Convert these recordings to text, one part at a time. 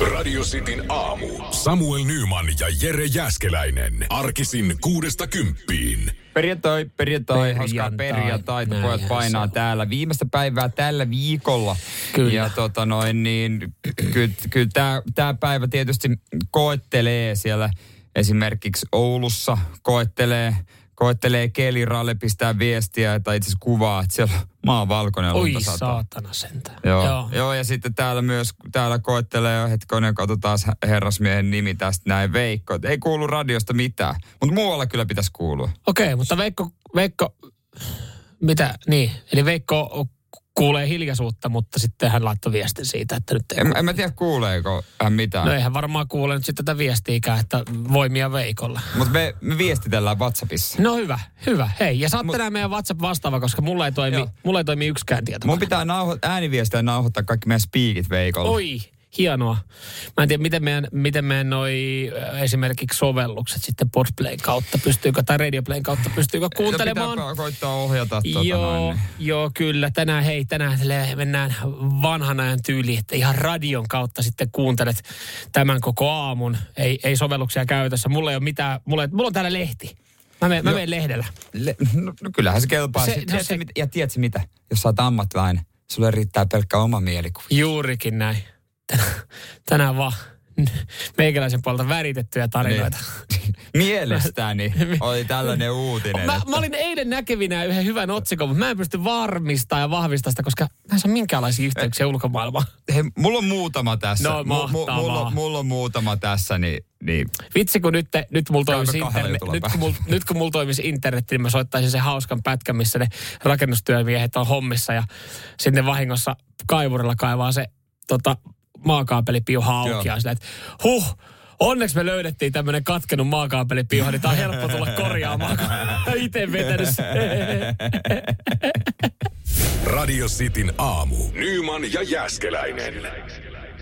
Radio Cityn aamu. Samuel Nyman ja Jere Jäskeläinen. Arkisin kuudesta kymppiin. Perjantai, perjantai, hauskaa Perjantai. Näinhän Pojat painaa on. täällä viimeistä päivää tällä viikolla. Kyllä. Ja tota noin, niin kyllä ky, tämä tää päivä tietysti koettelee siellä esimerkiksi Oulussa, koettelee, koettelee keliralle, pistää viestiä tai itse asiassa kuvaa, että siellä on maan valkoinen Oi lunta sataa. saatana sentään. Joo. Joo. Joo, ja sitten täällä myös, täällä koettelee jo hetkonen, katsotaan herrasmiehen nimi tästä näin, Veikko. Et Ei kuulu radiosta mitään, mutta muualla kyllä pitäisi kuulua. Okei, mutta Veikko, Veikko, mitä, niin, eli Veikko kuulee hiljaisuutta, mutta sitten hän laittoi viestin siitä, että nyt ei En, en mä tiedä kuuleeko hän mitään. No eihän varmaan kuule nyt sitten tätä viestiikään, että voimia Veikolla. Mutta me, me viestitellään WhatsAppissa. No hyvä, hyvä. Hei, ja saatte Mut- nämä meidän WhatsApp vastaava, koska mulla ei toimi, Joo. mulla ei toimi yksikään tieto. Mun pitää nauho- ääniviestiä nauhoittaa kaikki meidän speakit Veikolla. Oi, hienoa. Mä en tiedä, miten meidän, miten meidän noi äh, esimerkiksi sovellukset sitten Podplayn kautta pystyykö, tai Radioplayn kautta pystyykö kuuntelemaan. Pitää koittaa ohjata tuota joo, noin. joo, kyllä. Tänään, hei, tänään mennään vanhan ajan tyyliin, että ihan radion kautta sitten kuuntelet tämän koko aamun. Ei, ei sovelluksia käytössä. Mulla ei ole mitään, mulla, mulla on täällä lehti. Mä menen, mä menen lehdellä. Le- no, no kyllähän se kelpaa. Se- Se, no se- mit- ja tiedätkö mitä? Jos sä oot ammattilainen, sulle riittää pelkkä oma mielikuva. Juurikin näin. Tänään, tänään vaan meikäläisen puolelta väritettyjä tarinoita. Niin. Mielestäni oli tällainen uutinen. Mä, että- mä olin eilen näkevinä yhden hyvän otsikon, mutta mä en pysty varmistamaan ja vahvistamaan sitä, koska mä en saa minkäänlaisia yhteyksiä ulkomaailmaan. Hei, mulla on muutama tässä. No, mahtavaa. mulla, mulla on muutama tässä, niin, niin Vitsi, kun nyt, nyt mulla toimisi internet, nyt, kun mulla, nyt kun mulla toimisi internet, niin mä soittaisin sen hauskan pätkän, missä ne rakennustyömiehet on hommissa ja sitten vahingossa kaivurilla kaivaa se tota, maakaapelipiuha auki Joo. ja silleen, että huh, onneksi me löydettiin tämmöinen katkenut maakaapelipiuha, niin tää on helppo tulla korjaamaan, kun itse vetänyt. Radio Cityn aamu. Nyman ja Jäskeläinen.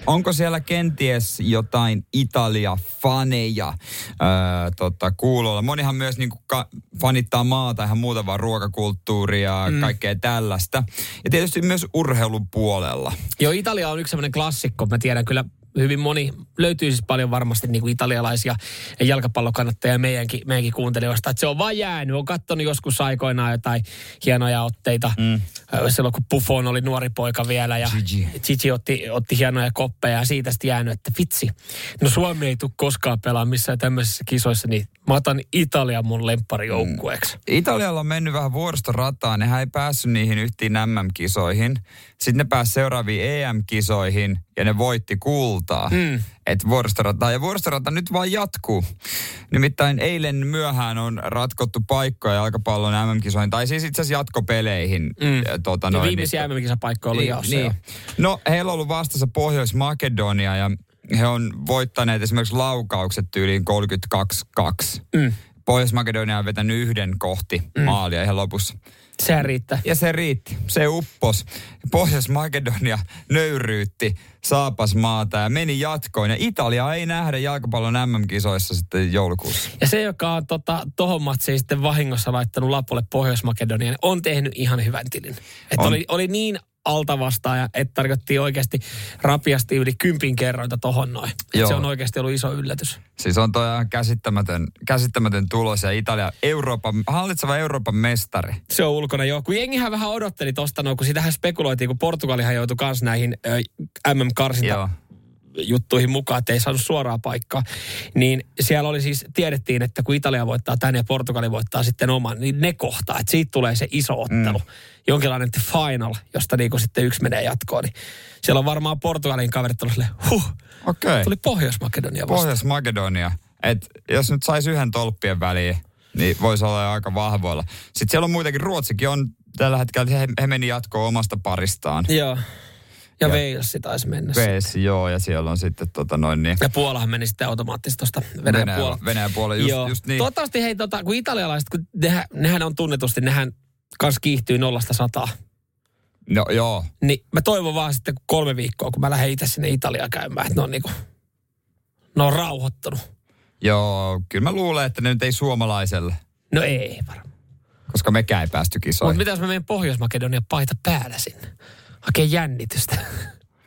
Onko siellä kenties jotain Italia-faneja öö, tota, kuulolla? Monihan myös niin ka- fanittaa maata ihan muuta vaan ruokakulttuuria ja mm. kaikkea tällaista. Ja tietysti myös urheilun puolella. Joo, Italia on yksi semmoinen klassikko. Mä tiedän kyllä hyvin moni, löytyy siis paljon varmasti niin kuin italialaisia jalkapallokannattajia meidänkin, meidänkin kuuntelijoista. Että se on vaan jäänyt. On katsonut joskus aikoinaan jotain hienoja otteita. Mm. Silloin kun Buffon oli nuori poika vielä ja Gigi. Gigi otti, otti hienoja koppeja ja siitä sitten jäänyt, että vitsi. No Suomi ei tule koskaan pelaa missään tämmöisissä kisoissa, niin mä otan Italian mun lempparijoukkueeksi. Italialla on mennyt vähän vuoristorataan. Nehän ei päässyt niihin yhtiin MM-kisoihin. Sitten ne pääsi seuraaviin EM-kisoihin ja ne voitti kultaa. Mm. Et vuoristorataa. Ja vuoristorata nyt vaan jatkuu. Nimittäin eilen myöhään on ratkottu paikkoja jalkapallon MM-kisoihin. Tai siis itse asiassa jatkopeleihin. Mm. Tota, Ja noin, viimeisiä MM-kisapaikkoja oli niin, niin. joo. No, heillä on ollut vastassa Pohjois-Makedonia ja he on voittaneet esimerkiksi laukaukset tyyliin 32-2. Mm. Pohjois-Makedonia on vetänyt yhden kohti mm. maalia ihan lopussa. Sehän riittää. Ja se riitti. Se uppos. Pohjois-Makedonia nöyryytti saapas maata ja meni jatkoon. Ja Italia ei nähdä jalkapallon MM-kisoissa sitten joulukuussa. Ja se, joka on tota, tohon matsiin sitten vahingossa laittanut lapulle Pohjois-Makedoniaan, niin on tehnyt ihan hyvän tilin. Että oli, oli niin alta vastaaja, että tarkoitti oikeasti rapiasti yli kympin kerrointa tohon noin. Joo. Se on oikeasti ollut iso yllätys. Siis on toi ihan käsittämätön, käsittämätön tulos ja Italia Euroopan, hallitseva Euroopan mestari. Se on ulkona jo. Kun jengihän vähän odotteli tosta, no, kun sitähän spekuloitiin, kun Portugalihan joutui kans näihin MM-karsinta Joo. Juttuihin mukaan, että ei saanut suoraa paikkaa. Niin siellä oli siis, tiedettiin, että kun Italia voittaa tänne ja Portugali voittaa sitten oman, niin ne kohtaa, että siitä tulee se iso ottelu. Mm. Jonkinlainen the final, josta niinku sitten yksi menee jatkoon. Niin siellä on varmaan Portugalin kaverit ollut silleen, huh, Okei. tuli Pohjois-Makedonia vastaan. Pohjois-Makedonia. Et jos nyt saisi yhden tolppien väliin, niin voisi olla aika vahvoilla. Sitten siellä on muitakin, Ruotsikin on tällä hetkellä, he, he meni jatkoon omasta paristaan. Joo. Ja, Ja- Walesi taisi mennä. Vees, joo, ja siellä on sitten tota noin niin. Ja Puolahan meni sitten automaattisesti tuosta Venäjän Venäjä, puolella. Venäjän puolella, just, Joo. just niin. Toivottavasti hei, tota, kun italialaiset, kun nehän, nehän on tunnetusti, nehän kans kiihtyy nollasta sataa. No joo, Niin mä toivon vaan sitten kun kolme viikkoa, kun mä lähden itse sinne Italiaan käymään, että ne on niinku, ne on rauhoittunut. joo, kyllä mä luulen, että ne nyt ei suomalaiselle, No ei varmaan. koska mekään ei päästy Mutta kisoihin. mitä jos mä menen Pohjois-Makedonian paita päällä sinne? Hakee jännitystä.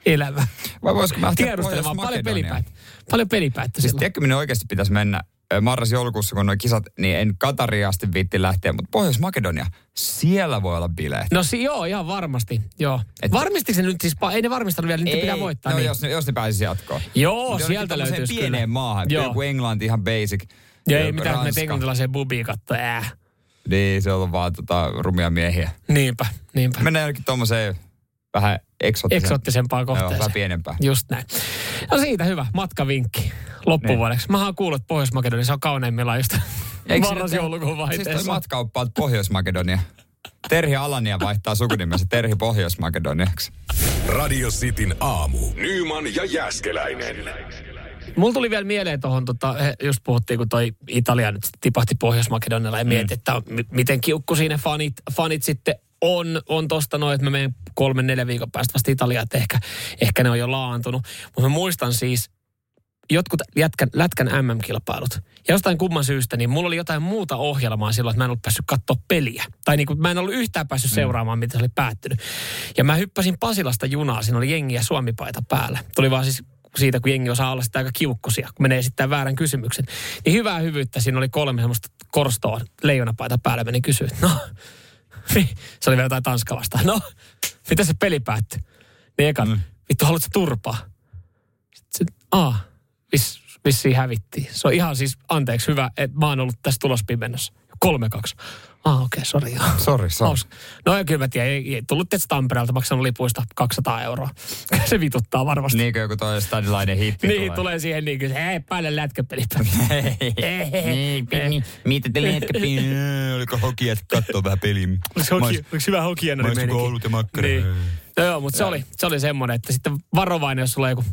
elämä. Vai voisiko mä Tiedustelemaan paljon pelipäitä. Paljon pelipäitä Siis tiedätkö, minne oikeasti pitäisi mennä marras-joulukuussa, kun nuo kisat, niin en Katariin asti viitti lähteä, mutta Pohjois-Makedonia, siellä voi olla bileet. No si, joo, ihan varmasti. Joo. Et- Varmisti se nyt siis, pa- ei ne varmistanut vielä, niitä pitää voittaa. no niin. jos, jos ne pääsisi jatkoon. Joo, jonnekin sieltä löytyisi pieneen kyllä. maahan. Joo. Joku Englanti ihan basic. Ja ei mitään, me englantilaiseen bubiin katsoa. Äh. Niin, se on vaan tota, rumia miehiä. Niinpä, niinpä. Mennään jonnekin tommoseen vähän eksoottiseen. Eksoottisempaan Joo, kohteeseen. vähän pienempään. Just näin. No siitä hyvä, matkavinkki loppuvuodeksi. Mä oon kuullut, että Pohjois-Makedonissa on kauneimmillaan just Eikö se marras nyt- joulukuun Siis toi vaihteessa. matkauppa on Pohjois-Makedonia. Terhi Alania vaihtaa sukunimensä Terhi Pohjois-Makedoniaksi. Radio Cityn aamu. Nyman ja Jäskeläinen. Mulla tuli vielä mieleen tuohon, tota, he- just puhuttiin, kun toi Italia nyt tipahti Pohjois-Makedonialla ja mietin, että m- miten kiukku siinä fanit, fanit sitten on, on tosta noin, että mä menen kolmen, neljän viikon päästä vasta Italiaan, että ehkä, ehkä ne on jo laantunut. Mutta mä muistan siis jotkut jätkän, lätkän MM-kilpailut. Ja jostain kumman syystä, niin mulla oli jotain muuta ohjelmaa silloin, että mä en ollut päässyt katsoa peliä. Tai niin kuin, mä en ollut yhtään päässyt seuraamaan, mitä se oli päättynyt. Ja mä hyppäsin Pasilasta junaa, siinä oli jengi ja suomipaita päällä. Tuli vaan siis siitä, kun jengi osaa olla sitä aika kiukkusia, kun menee esittää väärän kysymyksen. Niin hyvää hyvyyttä, siinä oli kolme semmoista korstoa leijonapaita päällä, meni kysyä, no, se oli vielä jotain tanskalaista. No, mitä se peli päättyi? Niin ekan, mm. vittu, haluatko turpaa? Sitten, aa, vis, vissiin hävittiin. Se on ihan siis, anteeksi, hyvä, että mä oon ollut tässä tulospimennössä. 3-2. Ah, okei, okay, sori. Sori, sori. No ja kyllä mä tiedän, ei, ei tullut tietysti Tampereelta maksanut lipuista 200 euroa. se vituttaa varmasti. Niinkö joku toi stadilainen hitti Niin, tulee. tulee siihen niin kuin, hei, päälle lätkäpeli. Niin, niin, mitä te lätkäpeli? Oliko hoki, että kattoo vähän peliä? Oliko, hyvä hokienari maistuiko olut ja makkara? Niin. No joo, mutta se oli, se oli semmoinen, että sitten varovainen, jos sulla joku,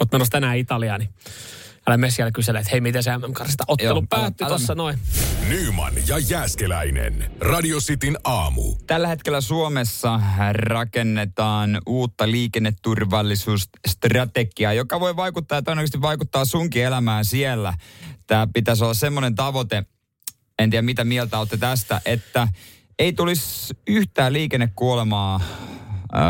oot menossa tänään Italiaan, niin älä mene siellä kysele, että hei, miten se MM-karsista ottelu Joo, päättyi tuossa noin. Nyman ja Jäskeläinen. Radio Cityn aamu. Tällä hetkellä Suomessa rakennetaan uutta liikenneturvallisuusstrategiaa, joka voi vaikuttaa ja todennäköisesti vaikuttaa sunkin elämään siellä. Tämä pitäisi olla semmoinen tavoite, en tiedä mitä mieltä olette tästä, että ei tulisi yhtään liikennekuolemaa öö,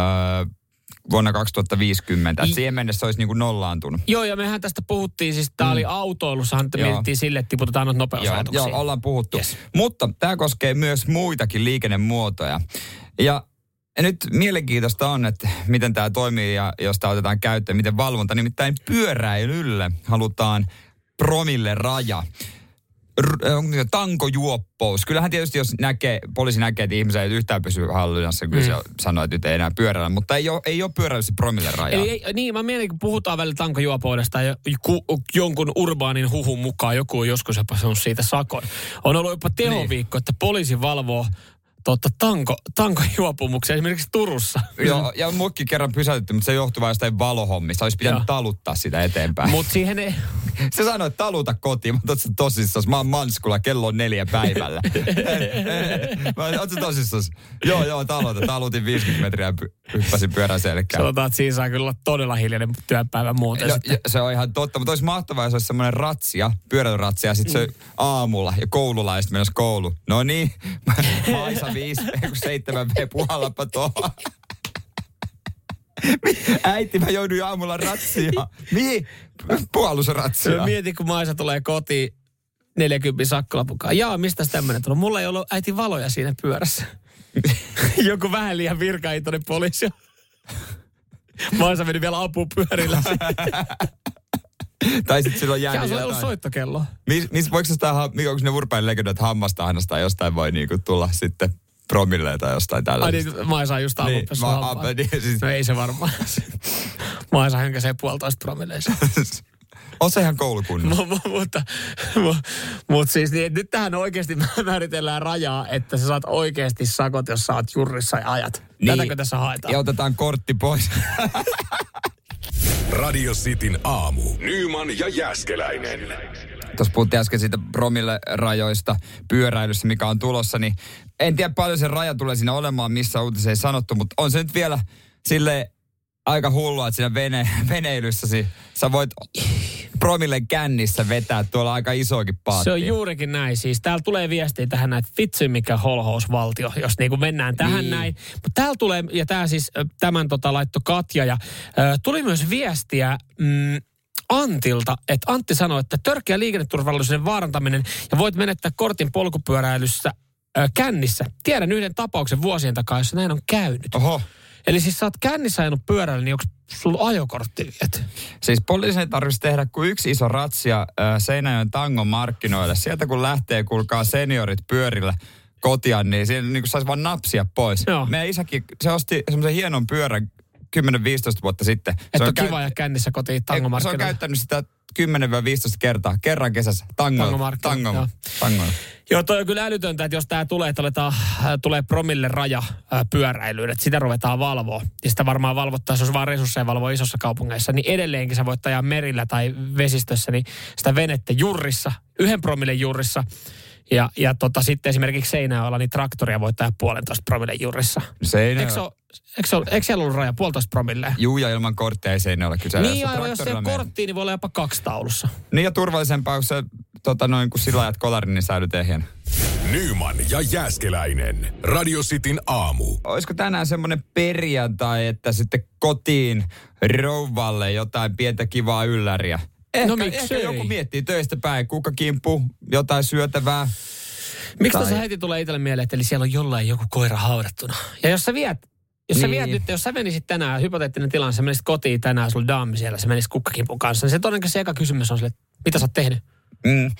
vuonna 2050. I- Siihen mennessä olisi niin kuin nollaantunut. Joo, ja mehän tästä puhuttiin, siis tää oli autoilussahan, että Joo. mietittiin sille, että tiputetaan noita Joo, nopeusautuksia. joo, ollaan puhuttu. Yes. Mutta tämä koskee myös muitakin liikennemuotoja. Ja nyt mielenkiintoista on, että miten tämä toimii ja jos tämä otetaan käyttöön, miten valvonta. Nimittäin pyöräilylle halutaan promille raja. R- niitä tankojuoppous. Kyllähän tietysti, jos näkee, poliisi näkee, että ihmisiä ei yhtään pysy hallinnassa, kyllä Mm. se sanoo, että nyt ei enää pyöräillä. Mutta ei ole, ei ole pyöräilyssä promille rajaa. Eli ei, niin, mä mietin, kun puhutaan välillä tankojuopoudesta ja ku, jonkun urbaanin huhun mukaan joku on joskus jopa saanut siitä sakon. On ollut jopa tehoviikko, että poliisi valvoo totta, tanko, tankojuopumuksia esimerkiksi Turussa. Joo, ja muikki kerran pysäytetty, mutta se johtuu vain jostain valohommista. Olisi pitänyt Joo. taluttaa sitä eteenpäin. Mutta siihen ei, Se sanoi, että taluta kotiin. Mä oon tosissaan. Mä oon Manskulla, kello on neljä päivällä. Mä se tosissaan. Joo, joo, taluta. Talutin 50 metriä ja hyppäsin pyörän selkään. sanotaan, että siinä saa kyllä olla todella hiljainen työpäivä muuten. Sitten. ja se on ihan totta, mutta olisi mahtavaa, jos olisi semmoinen ratsia, pyöräilyratsia, ja sitten se aamulla ja koululaiset menossa koulu. No niin, Maisa 5, 7 V, puhallapa tuohon. Äiti, mä jouduin aamulla ratsia. Mihin? Puhallusratsia. Mä mietin, kun Maisa tulee kotiin 40 sakkolapukaan. Jaa, mistä tämmöinen tullut? Mulla ei ollut äiti valoja siinä pyörässä. Joku vähän liian virkaintoinen poliisi. Maisa meni vielä apupyörillä. Tai sitten silloin jäänyt se on ollut soittokello. Mis, mis, voiko sitä, onko ne urpain legenda, että hammastahnasta tai jostain voi niinku tulla sitten promille tai jostain Ai tällaisesta? niin, Maisa on just Niin, mä- hampaan. a- niin, siis- No ei se varmaan. Maisa hönkäsee puolitoista promilleissa. on se ihan koulukunnossa. Mu- mu- mutta, mu- mut siis niin, nyt tähän oikeasti määritellään rajaa, että sä saat oikeasti sakot, jos oot jurrissa ja ajat. Niin. Tätäkö tässä haetaan? Ja otetaan kortti pois. Radio Cityn aamu. Nyman ja Jäskeläinen. Tuossa puhuttiin äsken siitä promille rajoista pyöräilyssä, mikä on tulossa, niin en tiedä paljon se raja tulee siinä olemaan, missä uutisessa ei sanottu, mutta on se nyt vielä sille aika hullua, että siinä vene, veneilyssäsi sä voit promillen kännissä vetää tuolla aika isoakin paattia. Se on juurikin näin. Siis täällä tulee viestiä tähän näin, että vitsi mikä holhousvaltio, jos niinku mennään tähän Niin. näin. Mutta täällä tulee, ja tää siis, tämän tota laitto Katja, ja ö, tuli myös viestiä, mm, Antilta, että Antti sanoi, että törkeä liikenneturvallisuuden vaarantaminen ja voit menettää kortin polkupyöräilyssä ö, kännissä. Tiedän yhden tapauksen vuosien takaa, jossa näin on käynyt. Oho. Eli siis sä oot kännissä ajanut pyörällä, niin onko sulla ajokortti viety? Siis poliisin ei tarvitsisi tehdä kuin yksi iso ratsia äh, Seinäjoen tangon markkinoille. Sieltä kun lähtee, kuulkaa seniorit pyörillä kotia, niin siellä niin saisi vaan napsia pois. Joo. Meidän isäkin, se osti semmoisen hienon pyörän 10-15 vuotta sitten. Että se on käy- kiva ja kännissä kotiin Ei, Se on tangomarkkinoilla. käyttänyt sitä 10-15 kertaa, kerran kesässä, tango, Tangomarkkinoilla, tango, joo. tango. Joo, toi on kyllä älytöntä, että jos tämä tulee, että aletaan, äh, tulee promille raja äh, pyöräilyyn, että sitä ruvetaan valvoa. Ja sitä varmaan valvottaa, jos vaan resursseja valvoa isossa kaupungeissa, niin edelleenkin sä voit ajaa merillä tai vesistössä, niin sitä venettä jurrissa, yhden promille jurrissa. Ja, ja tota, sitten esimerkiksi Seinäjoella, niin traktoria voit ajaa puolentoista promille jurrissa. Seinä, Eikö, se ole, eikö, se ole, eikö siellä ollut raja puolitoista promille? Juu, ja ilman korttia ei seinä ole kyse. Niin aivan, jos ei ole korttia, niin voi olla jopa kaksi taulussa. Niin ja turvallisempaa, kun se, tota, noin, kun sillä ajat kolarin, niin säilyt ehjänä. Nyman ja Jääskeläinen. Radio Cityn aamu. Olisiko tänään semmoinen perjantai, että sitten kotiin rouvalle jotain pientä kivaa ylläriä? Ehkä, No miksei? ehkä joku miettii töistä päin, kuka kimpu, jotain syötävää. Miksi tuossa heti tulee itselle mieleen, että eli siellä on jollain joku koira haudattuna. Ja jos sä viet, jos sä Niin. viet nyt, jos sä menisit tänään, hypoteettinen tilanne, sä menisit kotiin tänään, sulla on daami siellä, sä menisit kukkakimpun kanssa, niin se todennäköisesti se eka kysymys on sille, mitä sä oot tehnyt? Mm.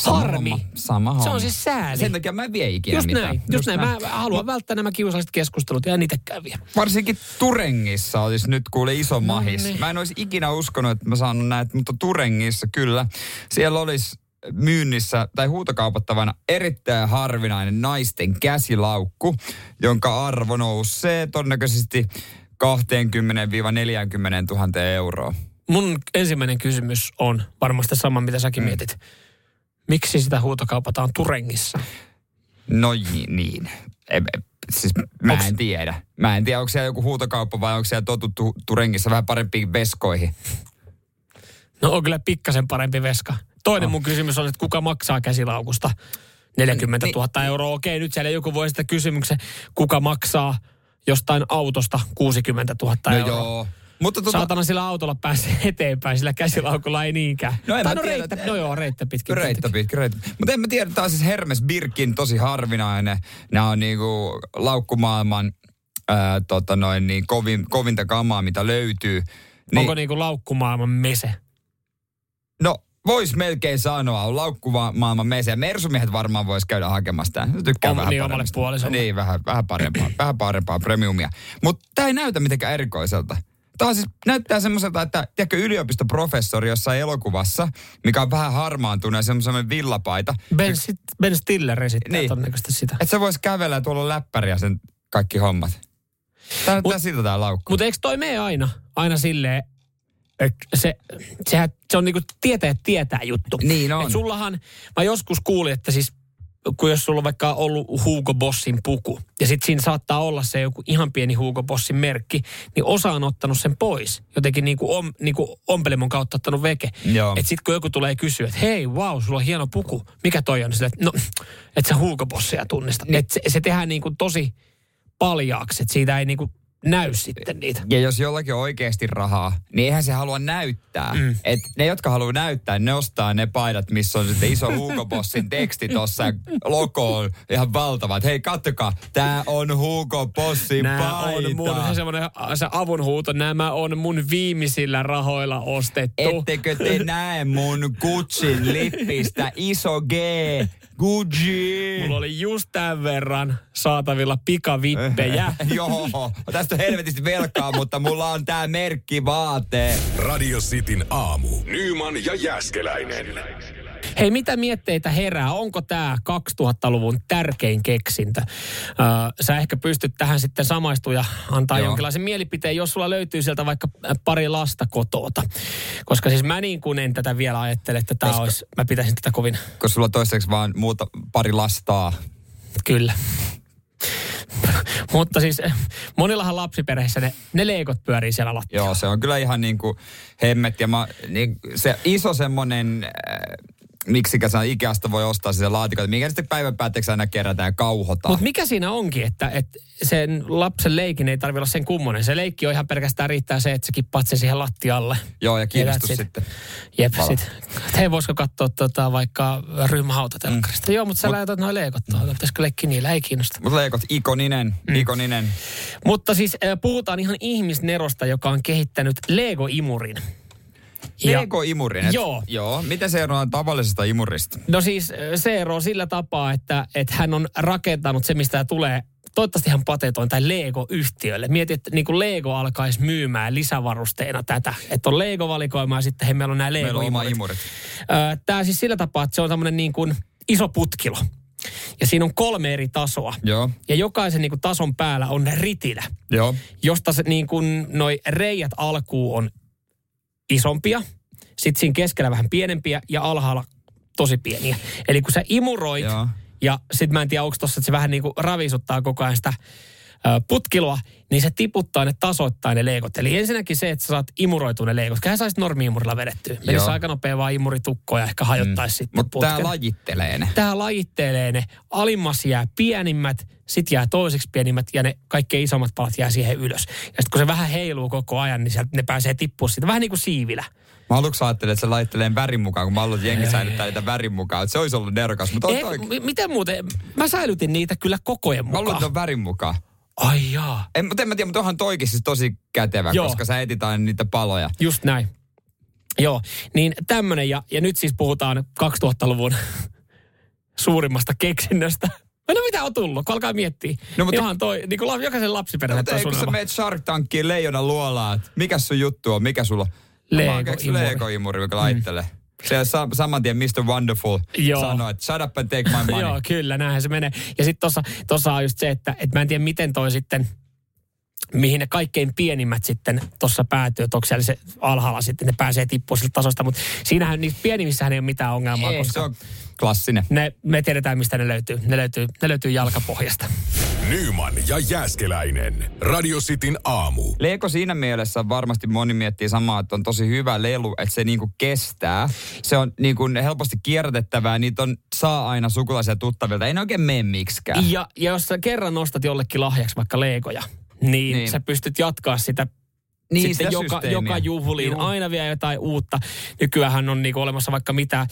Sama Harmi. homma, Sama homma. Se on siis sääli. Sen takia mä en vie ikinä Just mitään. näin, just, näin. Mä haluan välttää nämä kiusalliset keskustelut ja niitä käviä. Varsinkin Turengissa olisi nyt kuule iso mahis. niin. Mä en olisi ikinä uskonut, että mä saan näitä, mutta Turengissa kyllä. Siellä olisi myynnissä tai huutokaupattavana erittäin harvinainen naisten käsilaukku, jonka arvo nousee todennäköisesti 20-40 000 euroa. Mun ensimmäinen kysymys on varmasti sama, mitä säkin mm. mietit. Miksi sitä huutokaupataan Turengissa? No niin. Siis mä Onks- en tiedä. Mä en tiedä, onko siellä joku huutokauppa vai onko siellä totuttu Turengissa vähän parempiin veskoihin. No on kyllä pikkasen parempi veska. Toinen mun kysymys on, että kuka maksaa käsilaukusta 40 Niin. 000 euroa. Okei, nyt siellä joku voi sitä kysymyksen, kuka maksaa jostain autosta 60 000 No euroa. joo. Mutta Tota... Saatana sillä autolla pääsee eteenpäin, sillä käsilaukulla ei niinkään. No en tai mä no, reittä, että- no joo, reittä pitkin. Reittä pitkä, reittä. Mutta en mä tiedä, tämä on siis Hermes Birkin tosi harvinainen. Nämä on niinku laukkumaailman ää, tota noin, niin kovin, kovinta kamaa, mitä löytyy. Niin, Onko niinku laukkumaailman mese? No, vois melkein sanoa, on laukkumaailman mese. Mersumiehet varmaan vois käydä hakemassa tämän. Tykkää On, vähän niin, omalle puolisolle. Niin, vähän, vähän parempaa, vähän parempaa premiumia. Mutta tämä ei näytä mitenkään erikoiselta. Tämä siis, näyttää semmoiselta, että tiedätkö, yliopistoprofessori jossain elokuvassa, mikä on vähän harmaantunut ja semmoinen villapaita. Ben, sit, ben Stiller esittää Niin. todennäköisesti sitä. Että se voisi kävellä ja tuolla läppäriä sen kaikki hommat. Tämä näyttää siltä tämä laukku. Mutta eikö toi mene aina? Aina silleen, se, sehän, se on niinku tietää tietää juttu. Niin on. Et sullahan, mä joskus kuulin, että siis kun jos sulla on vaikka ollut Hugo Bossin puku, ja sitten siinä saattaa olla se joku ihan pieni Hugo Bossin merkki, niin osa on ottanut sen pois. Jotenkin niin kuin om, niin kuin ompelemon kautta ottanut veke. Että sitten kun joku tulee kysyä, että hei, wow, sulla on hieno puku. Mikä toi on? Niin Sille, että no, että sä Hugo Bossia tunnistat. Niin. Että se, se tehdään niin kuin tosi paljaaksi, että siitä ei niin kuin näy sitten niitä. Ja jos jollakin on oikeasti rahaa, niin eihän se halua näyttää. Mm. Et ne, jotka haluaa näyttää, ne ostaa ne paidat, missä on sitten iso Hugo Bossin teksti tuossa ja logo on ihan valtava. Et hei, kattokaa, tää on Hugo Bossin Nämä paita. on mun, se semmoinen se avunhuuto, nämä on mun viimeisillä rahoilla ostettu. Ettekö te näe mun Gucciin lippistä iso G, Gucci. Mulla oli just tämän verran saatavilla pikavippejä. Joo, tästä on helvetisti velkaa, mutta mulla on tää merkki vaate. Radio Cityn aamu. Nyman ja Jääskeläinen. Hei, mitä mietteitä herää? Onko tämä 2000-luvun tärkein keksintö? Öö, sä ehkä pystyt tähän sitten samaistumaan ja antaa Joo. jonkinlaisen mielipiteen, jos sulla löytyy sieltä vaikka pari lasta kotoota. Koska siis mä niin kuin en tätä vielä ajattele, että tämä Koska- olisi, mä pitäisin tätä kovin, Koska sulla on toistaiseksi vaan muuta, pari lastaa. kyllä. Mutta siis eh, monillahan lapsiperheissä ne, ne leikot pyörii siellä lattialla. Joo, se on kyllä ihan niin kuin hemmet. Ja mä, niin, se iso semmonen, äh, miksikä se Ikeasta voi ostaa sitä laatikot, mikä sitten päivän päätteeksi aina kerätään ja kauhotaan. Mutta mikä siinä onkin, että, että sen lapsen leikin ei tarvitse olla sen kummonen. Se leikki on ihan pelkästään riittää se, että sä kippaat sen siihen lattialle. Joo, ja kiinnostus Ja that's it. sitten. Jep, Vala. sit. Hei, voisiko katsoa tota, vaikka ryhmähautatelkkarista? Mm. Joo, mutta sä Mut- laitat noin leikot tuohon. Pitäisikö leikkiä niillä? Ei kiinnosta. Mutta leikot, ikoninen, mm. ikoninen. Mutta siis äh, puhutaan ihan ihmisnerosta, joka on kehittänyt Lego-imurin. Et- Joo. Joo. Miten se eroaa tavallisesta imurista? No siis äh, se ero sillä tapaa, että, että hän on rakentanut se, mistä tulee toivottavasti hän patentoi tai Lego-yhtiölle. Mieti, että niin kuin Lego alkaisi myymään lisävarusteena tätä. Että on Lego-valikoima ja sitten hei, meillä on nämä on Lego-imurit. imurit. Tämä siis sillä tapaa, että se on tämmöinen niin kuin iso putkilo. Ja siinä on kolme eri tasoa. Joo, Ja jokaisen niin kuin tason päällä on ritilä, joo. josta se niin kuin noi reijät alkuun on isompia, sitten siinä keskellä vähän pienempiä ja alhaalla tosi pieniä. Eli kun sä imuroit Joo. ja sitten mä en tiedä, onko tossa, että se vähän niin kuin ravisuttaa koko ajan sitä ö, putkiloa, niin se tiputtaa ne tasoittain ne leikot. Eli ensinnäkin se, että sä saat imuroitua ne leikot. Kyllähän saisit normi-imurilla vedettyä. Menisi aika nopea vaan imuritukkoa ja ehkä hajottaisi mm. sitten Mutta tämä lajittelee ne. Tää lajittelee ne. Alimmas jää pienimmät, sit jää toiseksi pienimmät ja ne kaikkein isommat palat jää siihen ylös. Ja sitten kun se vähän heiluu koko ajan, niin sieltä ne pääsee tippua siitä. Vähän niin kuin siivilä. Mä aluksi ajattelin, että se laittelee värin mukaan, kun mä haluan, että jengi säilyttää niitä värin mukaan. Että se olisi ollut nerokas, mutta on Ei, toi... m- miten muuten? Mä säilytin niitä kyllä kokojen Mä luulen, mukaan. että on värin mukaan. Ai jaa. En, mutta en mä tiedä, mutta onhan toikin siis tosi kätevä, Joo. koska sä etit aina niitä paloja. Just näin. Joo, niin tämmönen ja, ja nyt siis puhutaan 2000-luvun suurimmasta keksinnöstä. No mitä on tullut, kun alkaa miettiä. No, No, mutta- mutta, Ihan toi, niin kuin jokaisen lapsiperheelle Mutta toi ei, kun sä meet Shark Tankiin leijonan luolaan, mikä sun juttu on, mikä sulla on? No, Lego-imuri. Lego-imuri, joka laittelee. Se sa- saman tien Mr. Wonderful Joo. sanoi, että shut up and take my money. Joo, kyllä, näinhän se menee. Ja sitten tossa on just se, että, että mä en tiedä miten toi sitten, mihin ne kaikkein pienimmät sitten tuossa päätyy, että onko siellä se alhaalla sitten, ne pääsee tippumaan siltä tasosta, mutta siinähän niissä pienimmissähän ei ole mitään ongelmaa, Ei, koska se on klassinen. ne, me tiedetään, mistä ne löytyy. Ne löytyy, ne löytyy jalkapohjasta. Nyman ja Jääskeläinen. Radio Cityn aamu. Lego siinä mielessä varmasti moni miettii samaa, että on tosi hyvä lelu, että se niinku kestää. Se on niinku helposti kierrätettävää, niitä on, saa aina sukulaisia tuttavilta. Ei ne oikein mene miksikään. Ja, ja jos sä kerran ostat jollekin lahjaksi vaikka leikoja, niin, Niin. sä pystyt jatkaa sitä Niin, sitten sitä joka, systeemiä. joka juhliin. Juu. Aina vielä jotain uutta. Nykyään on niinku olemassa vaikka mitä.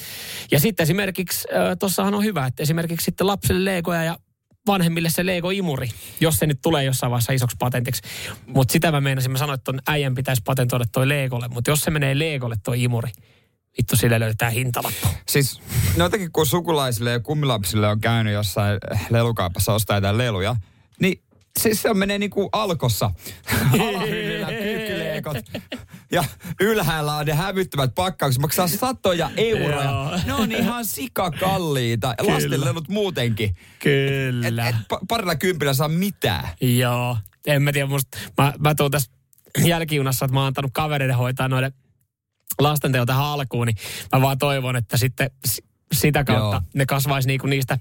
Ja sitten esimerkiksi, äh, tossahan on hyvä, että esimerkiksi sitten lapsille leikoja ja vanhemmille se Lego-imuri, jos se nyt tulee jossain vaiheessa isoksi patentiksi. Mutta sitä mä meinasin, mä sanoin, että ton äijän pitäisi patentoida toi Legolle, mutta jos se menee Legolle toi imuri, vittu sille löytää hintalappu. Siis noitakin kun sukulaisille ja kummilapsille on käynyt jossain lelukaupassa ostaa jotain leluja, niin siis se menee niinku alkossa. Alahyllyllä kyykkyleekot. Ja ylhäällä on ne hävyttömät pakkaukset. Maksaa satoja euroja. Joo. Ne on ihan sikakalliita. Ja Lasten lelut muutenkin. Et, Kyllä. et pa- parilla kympillä saa mitään. Joo. En mä tiedä, musta, mä, mä tuun tässä jälkijunassa, että mä oon antanut kavereiden hoitaa noiden lastenteon tähän alkuun, niin mä vaan toivon, että sitten sitä kautta Joo. ne kasvaisi niinku niistä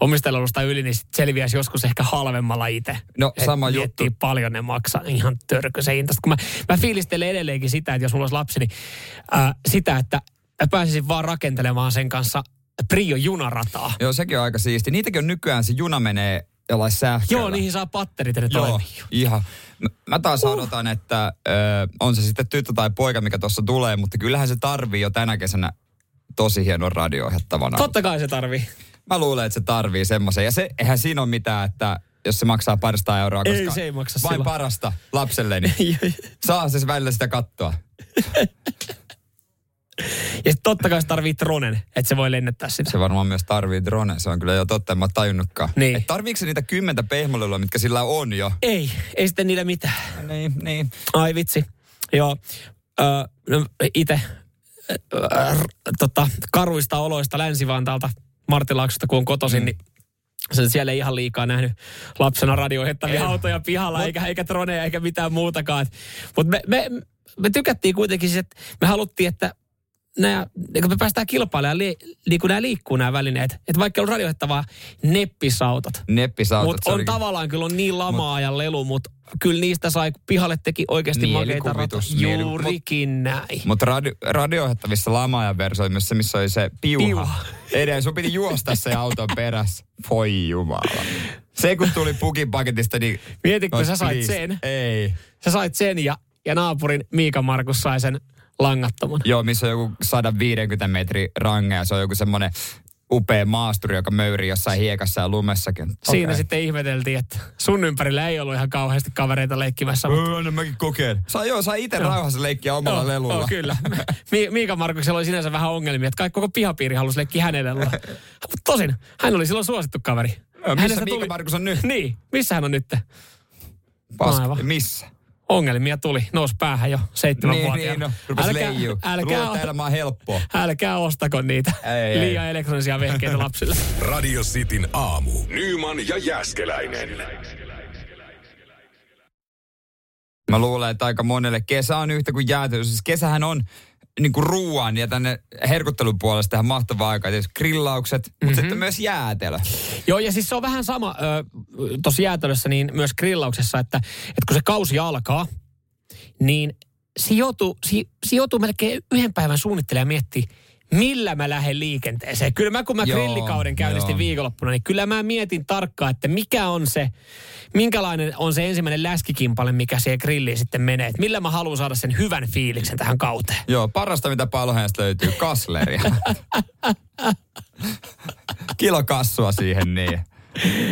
omistajalusta yli, niin sit selviäisi joskus ehkä halvemmalla itse. No, Et sama juttu. paljon ne maksaa ihan törkyisen hintaista. Kun mä, mä fiilistelen edelleenkin sitä, että jos mulla olisi lapsi, niin ää, sitä, että mä pääsisin vaan rakentelemaan sen kanssa Prio junarataa. Joo, sekin on aika siisti. Niitäkin on nykyään, se juna menee jollain sähköllä. Joo, niihin saa patterit ja ne Joo, toimii. ihan. Mä, mä taas uh. odotan, että ö, on se sitten tyttö tai poika, mikä tuossa tulee, mutta kyllähän se tarvii jo tänä kesänä tosi hienon radio Totta kai se tarvii. Mä luulen, että se tarvii semmoisen. Ja se, eihän siinä ole mitään, että jos se maksaa parista euroa, koska Ei se ei maksa vain silloin. parasta lapselleni. Saa se välillä sitä kattoa. Ja sit totta kai se tarvii dronen, että se voi lennättää sitä. Se varmaan myös tarvii drone. Se on kyllä jo totta, en mä tajunnutkaan. Niin. Et tarviiko se niitä kymmentä pehmolelua, mitkä sillä on jo? Ei, ei sitten niillä mitään. Niin, niin. Ai vitsi. Joo. Öö, no, itse tota, karuista oloista Länsi-Vantaalta, Martilaaksosta kun on kotoisin, mm. niin sen siellä ei ihan liikaa nähnyt lapsena radiohettavia autoja pihalla, eikä, eikä droneja eikä mitään muutakaan. Mutta me, me, me tykättiin kuitenkin, että me haluttiin, että nämä, niin kun me päästään kilpailemaan, li, niin kun nämä liikkuu nämä välineet, että vaikka on radioittavaa neppisautot, Neppisautot. mutta on tavallaan kyllä on niin lamaa ja lelu, mutta kyllä niistä sai, pihalle teki oikeasti makeita ratoja. Juurikin näin. Mutta radio, radio-ohjattavissa lama versio oli myös se, missä oli se piuha. Piuha. Edelleen sun piti juosta se auton perässä. Voi jumala. Se kun tuli pukin paketista, niin... Mietitkö, sä sait please. sen? Ei. Sä sait sen ja, ja naapurin Miika Markus sai sen langattoman. Joo, missä on joku 150 metri range ja se on joku semmoinen upea maasturi, joka möyrii jossain hiekassa ja lumessakin. Siinä Okei. sitten ihmeteltiin, että sun ympärillä ei ollut ihan kauheasti kavereita leikkimässä. mutta- Öö, anna mäkin kokeen. Saa, joo, saa itse rauhassa leikkiä omalla Joo, lelulla. joo, kyllä. Mi- Miika Markuksella oli sinänsä vähän ongelmia, että kaikki koko pihapiiri halusi leikkiä hänelle. Mutta tosin, hän oli silloin suosittu kaveri. Joo, missä Hänestä Miika Markus on nyt? Niin, missä hän on nyt? Paska. Missä? Ongelmia tuli, nousi päähän jo Niin, seitsemänvuotiaana. niin, no, rupes älkää, että elämä on helppoa. älkää ostako niitä Ei, ei. liian elektronisia vehkeitä lapsille. Radio Cityn aamu. Nyman ja Jäskeläinen. Mä luulen, että aika monelle kesä on yhtä kuin jäätelö. Siis kesähän on niin kuin ruoan ja tänne herkuttelun puolesta ihan mahtava aika. Tietysti grillaukset, mutta Mhm. sitten myös jäätelö. Joo, ja siis se on vähän sama tuossa jäätelössä, niin myös grillauksessa, että, että kun se kausi alkaa, niin se joutuu, se, se joutuu melkein yhden päivän suunnittelemaan ja miettiä, millä mä lähden liikenteeseen. Kyllä mä, kun mä Joo, grillikauden käynnistin joo. viikonloppuna, niin kyllä mä mietin tarkkaan, että mikä on se, minkälainen on se ensimmäinen läskikimpale, mikä siihen grilliin sitten menee. Että millä mä haluan saada sen hyvän fiiliksen tähän kauteen. Joo, parasta mitä Paloheinästä löytyy, kasleria. Kilo kassua siihen niin.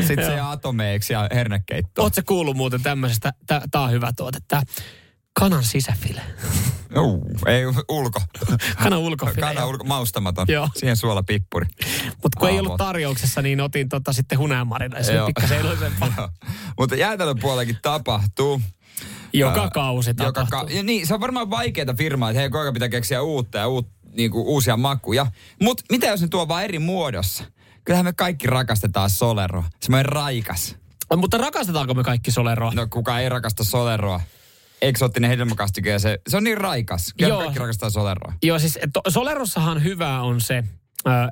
Sitten se atomeiksi ja hernekeitto. Oletko kuullut muuten tämmöisestä, tää on hyvä tuote, tää kanan sisäfile. Joo, ei ulko. Kanan ulkofile. Kana ulko, maustamaton. Joo. Siihen suolapippuri. Mutta kun ei Aavot. ollut tarjouksessa, niin otin tota sitten hunajamarina. Se pikkasen edullisempaa. Joo. Mutta jäätelön puolellakin tapahtuu. Joka Ää, kausi Joka ka- ja niin, se on varmaan vaikeaa firmaa, että hei, koko ajan pitää keksiä uutta ja uut, niinku, uusia makuja. Mutta mitä jos ne tuo vaan eri muodossa? Kyllähän me kaikki rakastetaan Soleroa. Semmoinen raikas. Mutta rakastetaanko me kaikki Soleroa? No kuka ei rakasta Soleroa? Eksoottinen hedelmäkastike ja se, se on niin raikas. Kyllä Joo. Kaikki rakastaa Soleroa. Joo, siis to, Solerossahan hyvää on se,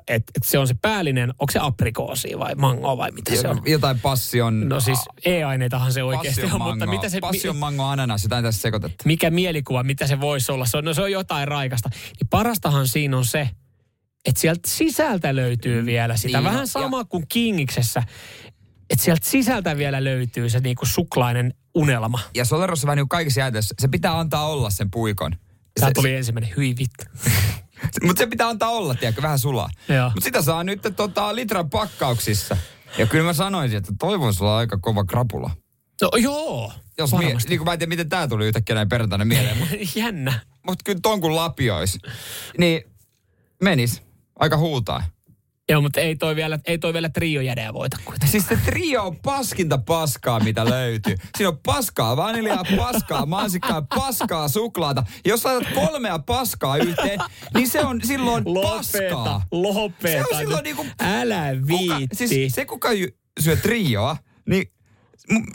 että et se on se päällinen, onko se aprikoosi vai mango vai mitä se on? Jotain passion... No siis e-aineitahan se oikeasti on, mutta mango, mitä se, Passion mango ananas, jotain tässä sekoitettu. mikä mielikuva, mitä se voisi olla? Se on, no se on jotain raikasta. Niin parastahan siinä on se, että sieltä sisältä löytyy vielä sitä. Niin, Vähän ja- sama kuin Kingiksessä. Että sieltä sisältä vielä löytyy se niinku suklainen unelma. Ja Solerossa vähän niin kaikissa jäätelössä, se pitää antaa olla sen puikon. Tämä Se- tuli ensimmäinen, hyi vittu. Mutta se pitää antaa olla, tiedätkö, vähän sulaa. Mutta sitä saa nyt tota, litran pakkauksissa. Ja kyllä mä sanoisin, että toi voisi olla aika kova krapula. No joo, Jos mie- niin kuin mä en tiedä, miten tää tuli yhtäkkiä näin perjantaina mieleen. Mutta Jännä. mut kyllä ton kun lapiois, niin menis aika huutaa. Joo, mutta ei toi vielä, ei toi vielä trio jädeä voita kuitenkaan. Siis se trio on paskinta paskaa, mitä löytyy. Siinä on paskaa vaniljaa, paskaa mansikkaa, paskaa suklaata. Jos laitat kolmea paskaa yhteen, niin se on silloin Lopeta, paskaa. lopeta. Se on silloin niinku... Älä Kuka, viitti. siis se, kuka syö trioa, niin...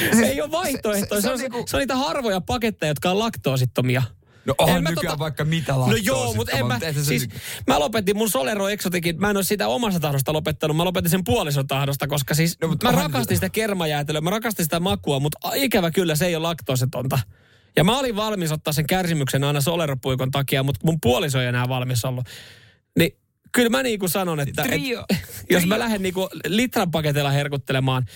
siis ei ole vaihtoehtoja. Se, se, on, niinku- se on niitä harvoja paketteja, jotka on laktoosittomia. No onhan En mä nykyään tota- vaikka mitä No joo, mutta en mä, siis, se- mä lopetin mun Solero Exoticin, mä en ole sitä omasta tahdosta lopettanut, mä lopetin sen puolison tahdosta, koska siis No, mä onhan- rakastin sitä kermajäätelöä, mä rakastin sitä makua, mutta ikävä kyllä se ei ole laktoosetonta. Ja mä olin valmis ottaa sen kärsimyksen aina Solero-puikon takia, mutta mun puoliso ei enää valmis ollut. Niin kyllä mä niin kuin sanon, että Trio- et, jos trio- mä lähden niin kuin litran paketilla herkuttelemaan,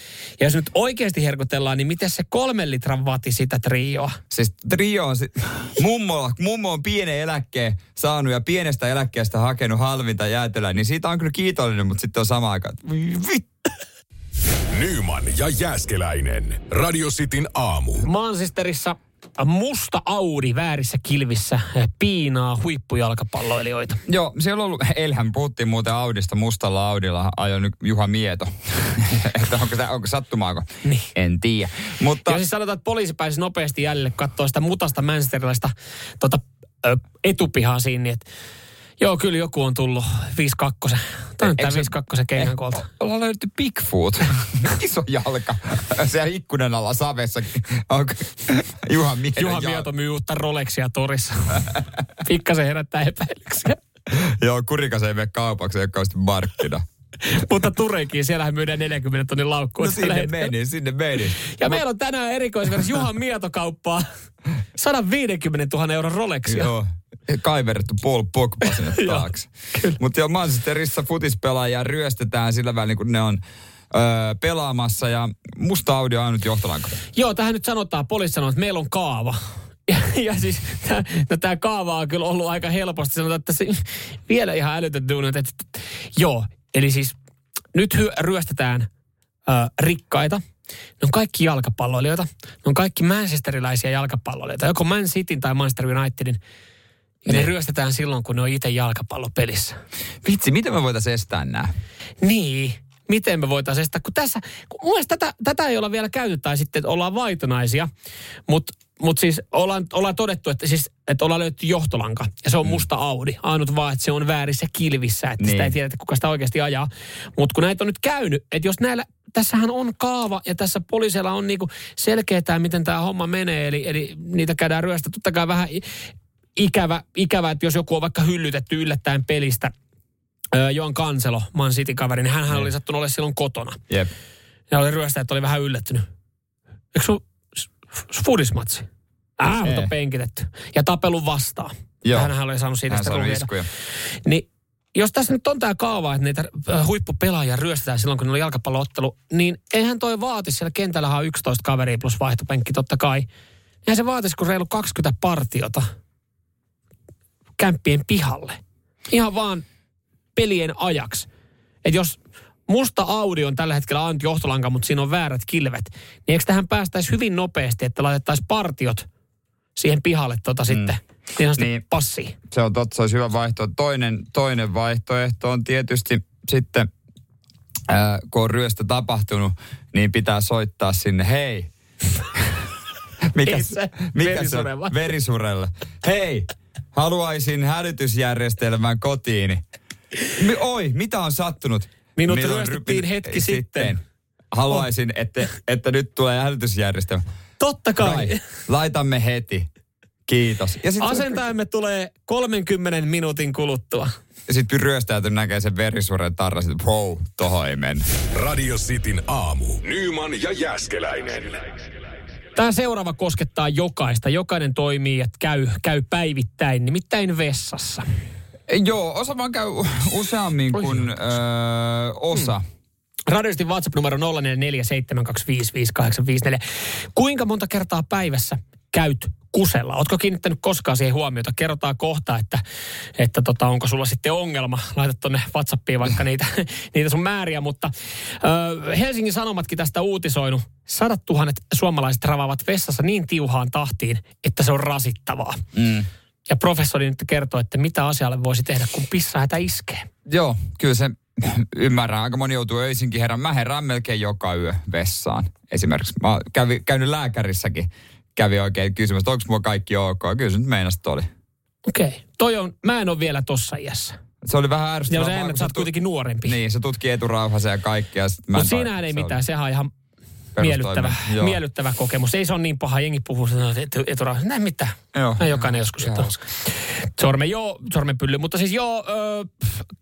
ja jos nyt oikeasti herkutellaan, niin miten se kolmen litran vati sitä trioa? Siis trio on, si- mummo, mummo on pienen eläkkeen saanut ja pienestä eläkkeestä hakenut halvinta jäätelöä, niin siitä on kyllä kiitollinen, mutta sitten on sama aika, että voi vittu. Nyman ja Jäskeläinen. Radio Cityn aamu. Manchesterissa musta Audi väärissä kilvissä piinaa huippujalkapalloilijoita. Joo, siellä on ollut, eilähän puhuttiin muuten Audista, mustalla Audilla ajoi nyt Juha Mieto. että onko, tämä, onko sattumaako? Niin. En tiedä. Mutta Ja siis sanotaan, että poliisi pääsi nopeasti jäljelle katsoa sitä mutasta manchesterilaista tota, etupihaa siinä, niin että Joo, kyllä joku on tullut 5-2. Tämä on tämä Eikö 5-2 se- kengän koolta. Ollaan löydetty Bigfoot. Iso jalka. Siellä ikkunan alla savessa. Onko Juha Mieto Juha Mieto myy uutta Rolexia torissa. Pikkasen herättää epäilyksiä. Joo, kurikas ei mene kaupaksi, ei ole kauheasti markkina. Mutta Turekin, siellähän myydään 40 tonnin laukkua. No sinne meni, sinne meni. Ja meillä on tänään erikoisversio Juhan Mieto kauppaa 150 000 euron Rolexia. Joo. Kaiverrettu Paul Pogba sinne taakse. Mutta joo, Manchesterissa futispelaajia ryöstetään sillä välin, kun ne on öö, pelaamassa ja musta Audi on ainut johtolanka. Joo, tähän nyt sanotaan, poliisi sanoo, että meillä on kaava. Ja, ja siis tämä no tää kaava on kyllä ollut aika helposti. Sanotaan, että se vielä ihan älytön duuni, että, että joo, eli siis nyt hy, ryöstetään ö, rikkaita. Ne on kaikki jalkapalloilijoita. Ne on kaikki manchesterilaisia jalkapalloilijoita. Joko Man Cityn tai Manchester Unitedin. Ja ne Niin. ryöstetään silloin, kun ne on itse jalkapallopelissä. Vitsi, miten me voitaisiin estää nämä? Niin, miten me voitaisiin estää, kun tässä, kun mun mielestä tätä, tätä ei olla vielä käyty, tai sitten ollaan vaitonaisia, mutta mut siis ollaan, ollaan todettu, että, siis, että ollaan löytty johtolanka, ja se on musta Audi. Ainut vaan, että se on väärissä kilvissä, että niin. sitä Niin. ei tiedetä, kuka sitä oikeasti ajaa. Mutta kun näitä on nyt käynyt, että jos näillä, tässähän on kaava, ja tässä poliisilla on niinku selkeää, miten tämä homma menee, eli, eli niitä käydään ryöstä. Totta kai vähän ikävä, ikävä, että jos joku on vaikka hyllytetty yllättäen pelistä, Öö, Joan Kanselo, Man City-kaveri, niin hän oli sattunut olla silloin kotona. Jep. Ja oli ryöstäjät, oli vähän yllättynyt. Eikö sun fudismatsi? Äh, mutta penkitetty. Ja tapelu vastaan. Joo. Hänhän oli saanut siitä Hän sitä iskuja. Niin jos tässä nyt on tämä kaava, että niitä huippupelaajia ryöstetään silloin, kun niillä on jalkapalloottelu, niin eihän toi vaatisi siellä kentällä on 11 kaveria plus vaihtopenkki totta kai. Eihän se vaatisi kuin reilu 20 partiota kämppien pihalle. Ihan vaan pelien ajaksi. Että jos musta Audi on tällä hetkellä ainut johtolanka, mutta siinä on väärät kilvet, niin eikö tähän päästäisi hyvin nopeasti, että laitettaisiin partiot siihen pihalle tota sitten, niin niin. Passiin. Se on totta, se olisi hyvä vaihtoehto. Toinen, toinen vaihtoehto on tietysti sitten, ää, kun on ryöstö tapahtunut, niin pitää soittaa sinne, hei. Mikä, mikä se on? vai? Verisurelle. Hei, haluaisin hälytysjärjestelmän kotiini. Mi- oi, mitä on sattunut? Minut Milloin ryöstettiin ry- hetki sitten. Haluaisin, että, että nyt tulee hälytysjärjestelmä. Totta kai. Kai, laitamme heti. Kiitos. Ja sitten Asentajamme tulee 30 minuutin kuluttua. sit ryöstäyty näkee sen verisuoren tarra, sit wow, tohon ei mennä. Radio Cityn aamu. Nyman ja Jäskeläinen. Tämä seuraava koskettaa jokaista. Jokainen toimii, että käy, käy päivittäin, nimittäin vessassa. Joo, osa vaan käy useammin Oi, kuin öö, osa. Radioistin WhatsApp-numero 0447255854. Kuinka monta kertaa päivässä käyt kusella? Ootko kiinnittänyt koskaan siihen huomiota? Kerrotaan kohta, että, että tota, onko sulla sitten ongelma. Laita tonne WhatsAppiin vaikka niitä, niitä sun määriä. Mutta ö, Helsingin Sanomatkin tästä uutisoinut. Sadat tuhannet suomalaiset ravaavat vessassa niin tiuhaan tahtiin, että se on rasittavaa. Mm. Ja professori nyt kertoo, että mitä asialle voisi tehdä, kun pissahätä iskee. Joo, kyllä se ymmärrän. Aika moni joutuu öisinkin herään. Mä herään melkein joka yö vessaan. Esimerkiksi mä oon kävi, käynyt lääkärissäkin. Kävi oikein kysymys, että onko mulla kaikki ok. Kyllä se nyt meinasi, että oli. Okei. Okay. Toi on, mä en ole vielä tossa iässä. Se oli vähän Ja ärsyttävää. sä ennät, kun sä oot kuitenkin nuorempi. Niin, se tutki eturauhasen ja. Ja en Mutta siinähän ei se oli mitään, sehän on ihan miellyttävä, Joo. miellyttävä kokemus. Ei se ole niin paha, jengi puhuu etu- eturauhassa. Näin mitään. Joo. Näin jokainen joskus hauska. Sormen, joo, sormenpylly. Mutta siis joo, ö,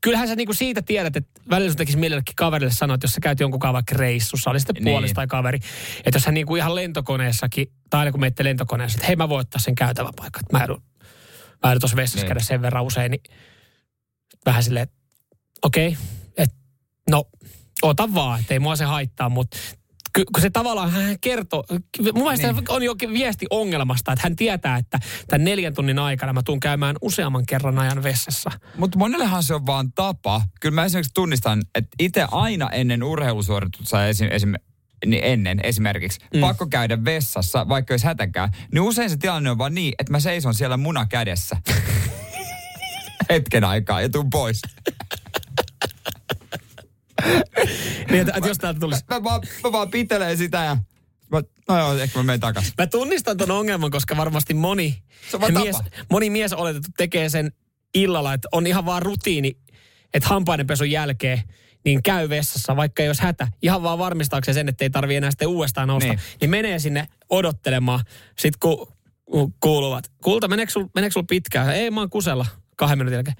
kyllähän sä niinku siitä tiedät, että välillä sun tekisi mielelläkin kaverille sanoa, että jos sä käyt jonkun vaikka reissussa, oli sitten Niin. tai kaveri, että jos hän niinku ihan lentokoneessakin, tai aina kun menette lentokoneessa, että hei mä voin ottaa sen käytäväpaikan, että mä joudun, mä joudun tuossa vessassa Niin. käydä sen verran usein, niin vähän silleen, että okei, okay, että no ota vaan, että ei mua se haittaa, mutta kun se tavallaan hän kertoo, mun mielestä niin. on jokin viesti ongelmasta, että hän tietää, että tämän neljän tunnin aikana mä tuun käymään useamman kerran ajan vessassa. Mutta monellehan se on vaan tapa. Kyllä mä esimerkiksi tunnistan, että itse aina ennen urheilusuoritusta esim, esim, niin ennen esimerkiksi mm. pakko käydä vessassa, vaikka olisi hätäkään, niin usein se tilanne on vaan niin, että mä seison siellä muna kädessä. Hetken aikaa ja tuun pois. Niin, että, että jos täältä tulisi. Mä vaan, mä vaan pitelen sitä ja mä, no joo, ehkä mä menen takas. Mä tunnistan ton ongelman, koska varmasti moni Se on mies, tapa. moni mies oletettu tekee sen illalla, että on ihan vaan rutiini, että hampaidenpesun jälkeen niin käy vessassa, vaikka jos hätä, ihan vaan varmistaakseen sen, että ei tarvi enää sitten uudestaan nousta, niin, Niin. menee sinne odottelemaan. Sitten kun kun kuuluvat, kulta, meneekö sul, meneekö sul pitkään? Ei, mä oon kusella kahden minuutin jälkeen.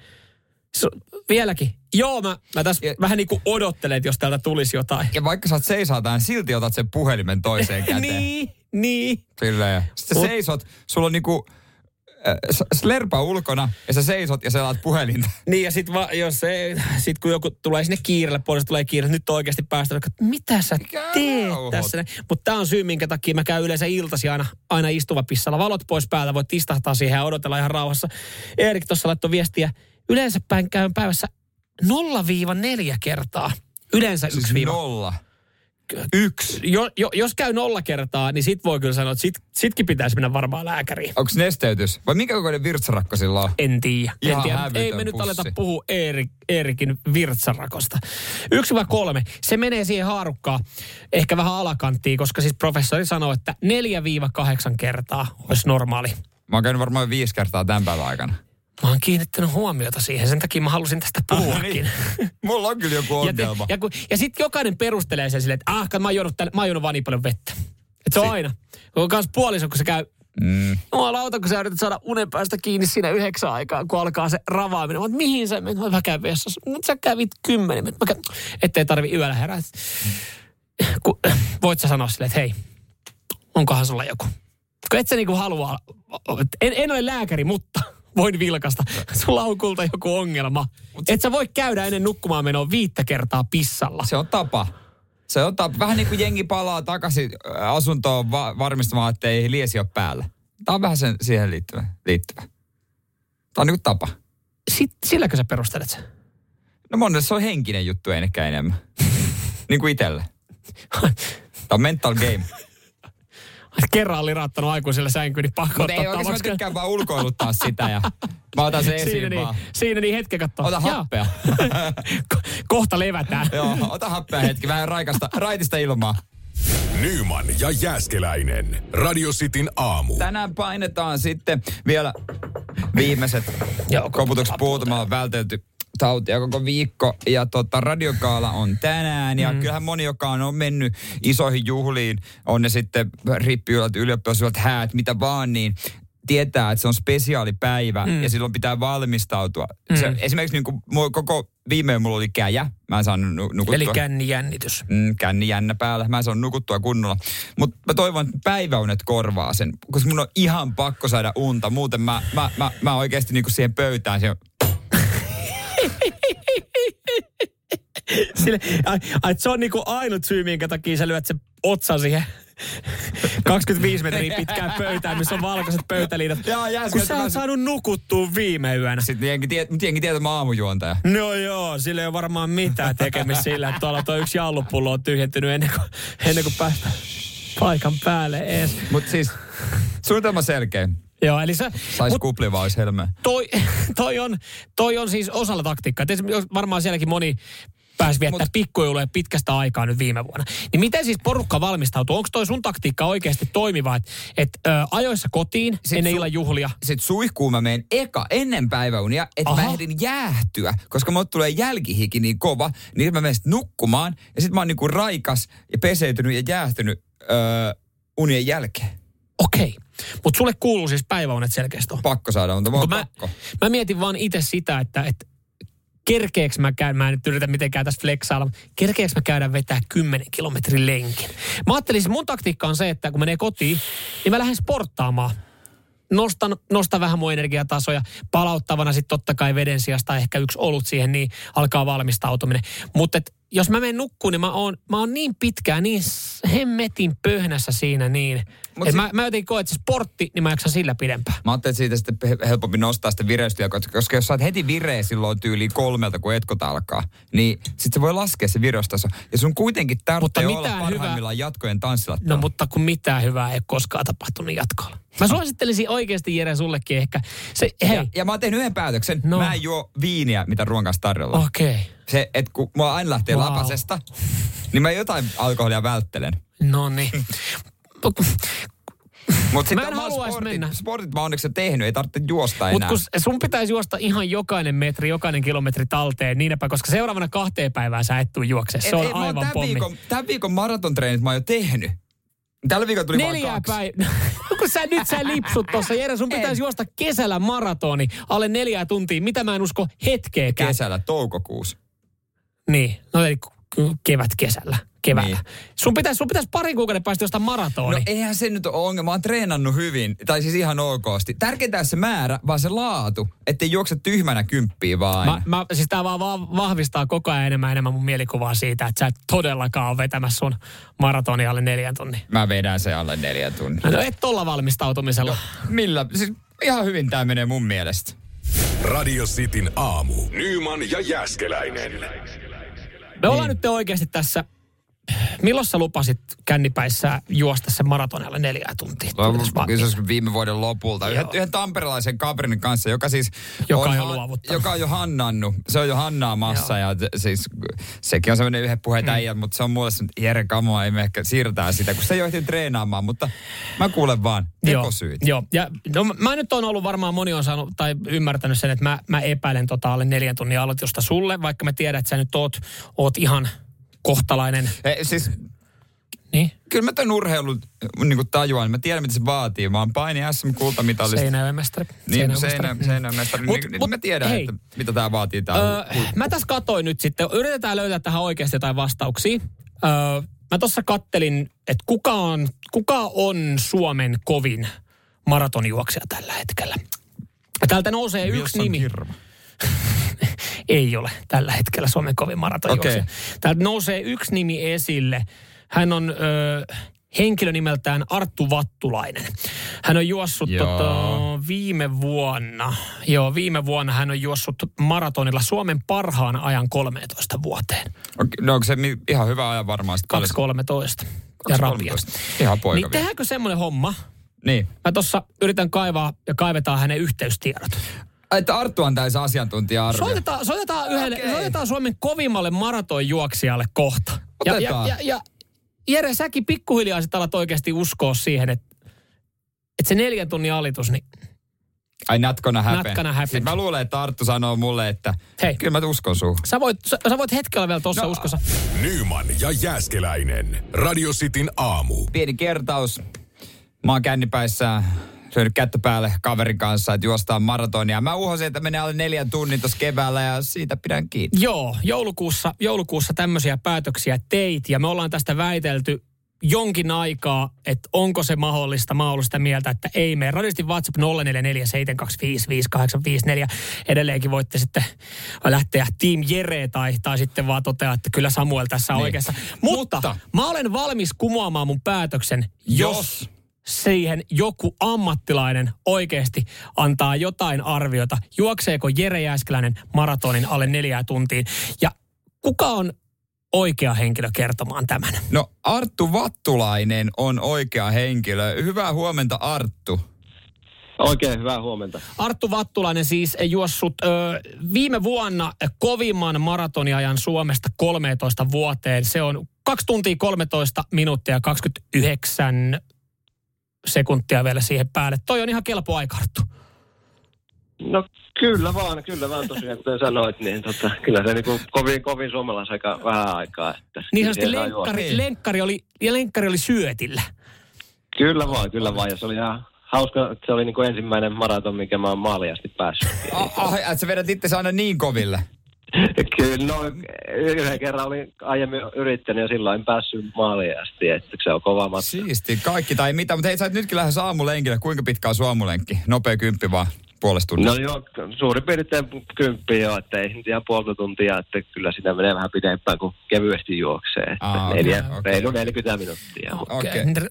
Vieläkin. Joo, mä, mä tässä Ja- vähän niin kuin odottelen, että jos täältä tulisi jotain. Ja vaikka sä oot seisaaltaan, niin silti otat sen puhelimen toiseen käteen. niin, niin. Silleen. Sitten Mut- seisot, sulla on niinku äh, slerpa ulkona ja sä seisot ja sä laat puhelinta. Niin ja sit, va, jos se, sit kun joku tulee sinne kiirelle, puolesta tulee kiire, nyt oikeasti päästä, että mitä sä teet rauhoit? tässä. Mutta tämä on syy, minkä takia mä käyn yleensä iltasi aina, aina istuva pissalla. Valot pois päältä, voit istahtaa siihen ja odotella ihan rauhassa. Erik tuossa laittoi viestiä, yleensä päin käyn päivässä 0-4 kertaa. Yleensä Siis yksi viiva. nolla. Yksi. Jo, jo, jos käy nolla kertaa, niin sit voi kyllä sanoa, että sit, sitkin pitäisi mennä varmaan lääkäriin. Onko nesteytys? Vai minkä kokoinen virtsarakko sillä on? En tiedä. En Ei me nyt pussi. aleta puhua Eerik, Eerikin virtsarakosta. Yksi vai kolme. Se menee siihen haarukkaan ehkä vähän alakanttiin, koska siis professori sanoo, että 4-8 kertaa olisi normaali. Mä oon käynyt varmaan viisi kertaa tämän päivän aikana. Mä oon kiinnittänyt huomiota siihen. Sen takia mä halusin tästä puhuakin. Mulla on kyllä joku ja, te, ongelma. ja, ja sitten jokainen perustelee sen silleen, että ah, mä oon juonut, tälle, mä oon juonut vaan niin paljon vettä. Et se on Si- aina. Kun on kans puoliso, kun se käy Mm. Jumalauta, kun sä yrität saada unen päästä kiinni siinä yhdeksän aikaa, kun alkaa se ravaaminen. Mä oon, mihin sä menet? Mä, käyn vessassa. No, sä kävit kymmenen. Mä käyn, ettei tarvi yöllä herätä. Kun, voit sä sanoa silleen, että hei, onkohan sulla joku? Kun et sä niinku halua, en, en ole lääkäri, mutta voin vilkasta. Sulla on kulta joku ongelma. Et sä voi käydä ennen nukkumaan menoa viittä kertaa pissalla. Se on tapa. Se on tapa. Vähän niin kuin jengi palaa takaisin äh, asuntoon va- varmistamaan, että ei liesi ole päällä. Tämä on vähän sen, siihen liittyvä. liittyvä. Tämä on niin kuin tapa. Sit, silläkö sä perustelet sen? No monelle se on henkinen juttu, ehkä enemmän. niin kuin itselle. Tämä on mental game. Kerran oli raattanut aikuiselle sänkyyn, niin pakko Mutta ei ottaa oikeasti mä tykkään vaan ulkoiluttaa sitä ja mä otan sen esiin Siinä niin, vaan. siinä niin hetken katsoa. Ota happea. Ko- Kohta levätään. Joo, ota happea hetki, vähän raikasta, raitista ilmaa. Nyman ja Jääskeläinen. Radio Cityn aamu. Tänään painetaan sitten vielä viimeiset Joo, koputukset puutumaan on vältelty tautia koko viikko. Ja tota, radiokaala on tänään. Ja mm. kyllähän moni, joka on, on mennyt isoihin juhliin, on ne sitten rippijuhlat, ylioppilasjuhlat, häät, mitä vaan, niin tietää, että se on spesiaalipäivä mm. ja silloin pitää valmistautua. Mm. Se, esimerkiksi niin kuin, koko viime yö mulla oli käjä. Mä en saanut nu- nukuttua. Eli kännijännitys. Mm, känni jännä päällä. Mä en saanut nukuttua kunnolla. Mutta mä toivon, että päiväunet korvaa sen, koska mun on ihan pakko saada unta. Muuten mä, mä, mä, mä oikeasti niinku siihen pöytään. Siihen, Sille, ai, ai, se on niinku ainut syy, minkä takia sä lyöt sen otsan siihen 25 metriä pitkään pöytään, missä on valkoiset pöytäliinat. Jää, Kun sä oot saanut nukuttua viime yönä. sitten jengi, tie, jengi tietää, että mä oon aamujuontaja. No joo, sillä ei ole varmaan mitään tekemistä sillä, että tuolla tuo yksi jallupullo on tyhjentynyt ennen kuin, ennen kuin päästä paikan päälle ees. Mutta siis suunnitelma selkeä. Joo, eli sä, Sais mut kuplivaa, olisi helmeä. toi, toi, on, toi on siis osalla taktiikkaa. Varmaan sielläkin moni pääsi viettää Mut- pikkujouluja pitkästä aikaa nyt viime vuonna. Niin miten siis porukka valmistautuu? Onko toi sun taktiikka oikeasti toimiva, että et, ö, ajoissa kotiin Sit ennen su- illan juhlia? Sitten suihkuun mä menen eka ennen päiväunia, että mä ehdin jäähtyä, koska mulle tulee jälkihiki niin kova, niin mä menen nukkumaan ja sitten mä oon niinku raikas ja peseytynyt ja jäähtynyt öö, unien jälkeen. Okei. Mutta sulle kuuluu siis päiväunet selkeästi on. Pakko saada Kun mä, pakko. mä mietin vaan itse sitä, että, että kerkeeks mä käyn, mä en nyt yritä mitenkään tässä flexailla, mutta kerkeeks mä käydä vetää 10 kilometrin lenkin. Mä ajattelin, että mun taktiikka on se, että kun menee kotiin, niin mä lähden sporttaamaan. Nostan, nostan vähän mun energiatasoja, palauttavana sitten totta kai veden sijasta ehkä yksi olut siihen, niin alkaa valmistautuminen. Mutta jos mä menen nukkuun, niin mä oon, mä oon niin pitkään, niin hemmetin pöhnässä siinä niin. Mut Et si- mä, mä jotenkin koen, että se sportti, niin mä jaksan sillä pidempään. Mä ajattelin, että siitä sitten he- helpompi nostaa sitä vireystyä, koska jos sä oot heti vireä silloin tyyliin kolmelta, kun etkot alkaa, niin sit se voi laskea se vireystaso. Ja sun kuitenkin Mutta tarvitsee olla parhaimmillaan jatkojen tanssilla. No mutta kun mitään hyvää ei ole koskaan tapahtunut jatkolla. Mä suosittelisin oikeasti Jere sullekin ehkä. Se, hei, ja, ja mä oon tehnyt yhden päätöksen. No. Mä en juo viiniä, mitä ruoan kanssa tarjolla. okei. Okay. Se, että kun mua aina lähtee Wow. lapasesta, niin mä jotain alkoholia välttelen. No niin. Mutta Mä en mä haluais sportit, mennä. sportit mä onneksi tehnyt, ei tarvitse juosta Mutta enää. kun sun pitäisi juosta ihan jokainen metri, jokainen kilometri talteen niinpä, koska seuraavana kahteen päivään sä et tuu juokse. Se Et- on ei, aivan tämän pommi. Viikon, tämän viikon maratontreenit mä oon jo tehnyt. Tällä viikolla tuli Neljä vain kaksi. päivää. kun sä nyt sä lipsut tossa, Jere, sun pitäisi juosta kesällä maratoni alle neljää tuntia. Mitä mä en usko hetkeäkään. Kesällä, toukokuussa. Niin, no eli k- kevät kesällä. Keväällä. Niin. Sun pitäisi sun pitäis parin kuukauden päästä jostain maratoni. No eihän se nyt ole ongelma. Mä oon treenannut hyvin, tai siis ihan okosti. Tärkeintä ei se määrä, vaan se laatu. Ettei juokse tyhmänä kymppiä vaan. Mä, mä, siis tää vaan va- vahvistaa koko ajan enemmän enemmän mun mielikuvaa siitä, että sä et todellakaan ole vetämässä sun maratoni alle neljän tunnin. Mä vedän se alle neljä tunnin. No et tolla valmistautumisella. Millä? Siis ihan hyvin tää menee mun mielestä. Radio Cityn aamu. Nyman ja Jäskeläinen. Me ollaan nyt oikeasti tässä. Milloin sä lupasit kännipäissä juosta sen maratonalle neljää tuntia? Se olisi viime vuoden lopulta. Yhden, yhden tamperelaisen kaverin kanssa, joka siis... Joka on jo luovuttanut. Joka on jo hannannut. Se on jo hannaamassa ja siis sekin on semmoinen yhden puheen mm. äijä, mutta se on mulle se, että Jere Kamoa, ei me ehkä siirtää sitä, kun se ei ole ehtinyt treenaamaan, mutta mä kuulen vaan tekosyyt. Joo, joo. Ja no, mä nyt on ollut varmaan, moni on saanut tai ymmärtänyt sen, että mä, mä epäilen tota alle neljän tunnin aloitusta sulle, vaikka mä tiedän, että sä nyt oot, oot ihan kohtalainen. E, siis Niin, kyllä mä tämän urheilun niin kuin tajuan. Mä tiedän, mitä se vaatii. Mä oon paini SM-kultamitalista. Seinäjoen. Niin, Seinäjoen seinä, mestari. Seinäjoen Mut- niin, mut mä tiedän, hei. että mitä tämä vaatii. Tää Öö, mä tässä katoin nyt sitten, yritetään löytää tähän oikeasti jotain vastauksia. Öö, mä tuossa kattelin, että kuka on, kuka on Suomen kovin maratonjuoksija tällä hetkellä. Ja Täältä nousee yksi Wilson nimi. Hirvo. Ei ole tällä hetkellä Suomen kovin maratonjuoksija. Okei. Täältä nousee yksi nimi esille. Hän on ö, henkilö nimeltään Arttu Vattulainen. Hän on juossut Joo. tota, viime vuonna, joo viime vuonna hän on juossut maratonilla Suomen parhaan ajan 13 vuoteen. Okei, No onko se ihan hyvä ajan varmaan? sit paljon- 2.13 ja rapia. 2.13. Ihan poika Niin tehdäänkö semmoinen homma? Niin. Mä tuossa yritän kaivaa ja kaivetaan hänen yhteystiedot. Että Arttu antaisi asiantuntija-arvio. Soitetaan, soitetaan, yhdelle, Okei. soitetaan Suomen kovimmalle maratonjuoksijalle kohta. Ja, ja, ja, ja Jere, säkin pikkuhiljaa sit alat oikeasti uskoa siihen, että, että se neljän tunnin alitus, niin Ai natkona häpe. Natkana häpe. Sitten mä luulen, että Arttu sanoo mulle, että Hei. kyllä mä uskon suhun. sä voit, sä, sä voit hetkellä vielä tuossa No, uskossa. Nyman ja Jäskeläinen. Radio Cityn aamu. Pieni kertaus. Mä oon kännipäissä syönyt kättä päälle kaverin kanssa, että juostaan maratonia. Mä uhosin, että menee alle neljän tunnin tuossa keväällä ja siitä pidän kiinni. Joo, joulukuussa, joulukuussa tämmöisiä päätöksiä teit ja me ollaan tästä väitelty jonkin aikaa, että onko se mahdollista. Mä oon sitä mieltä, että ei mene. Radistin WhatsApp 0447255854. Edelleenkin voitte sitten lähteä Team Jere tai, tai sitten vaan toteaa, että kyllä Samuel tässä on Niin. oikeassa. Mutta, Mutta- mä olen valmis kumoamaan mun päätöksen, jos, Jos. Siihen joku ammattilainen oikeasti antaa jotain arviota. Juokseeko Jere Jääskeläinen maratonin alle neljää tuntiin? Ja kuka on oikea henkilö kertomaan tämän? No Arttu Vattulainen on oikea henkilö. Hyvää huomenta Arttu. Oikein hyvää huomenta. Arttu Vattulainen siis juossut ö, viime vuonna kovimman maratoniajan Suomesta 13 vuoteen. Se on 2 tuntia 13 minuuttia ja 29 sekuntia vielä siihen päälle. Toi on ihan kelpo aika, Arttu. No kyllä vaan, kyllä vaan tosiaan, kuten sanoit, niin tota, kyllä se niinku kovin, kovin suomalais aika vähän aikaa. Että Niin sanotusti on juostu. lenkkari, lenkkari, oli, ja lenkkari oli syötillä. Kyllä vaan, kyllä vaan. Ja se oli ihan hauska, että se oli niinku ensimmäinen maraton, mikä mä oon maaliasti päässyt. Ah, ah, että sä vedät itse aina niin koville. Kyllä, no yhden kerran olin aiemmin yrittänyt ja silloin en päässyt maaliin asti, että se on kova matka. Siisti, kaikki tai mitä. Mutta hei, sä et nytkin lähes aamulenkille. Kuinka pitkä on aamulenkki? Nopea kymppi vaan puolesta No tunnista. joo, suurin piirtein kymppiä jo, että ei nyt ihan puolta tuntia, että kyllä sitä menee vähän pidempään, kun kevyesti juoksee. Että Aa, neljä, okei. reilu 40 minuuttia. mutta- Okei. Okay.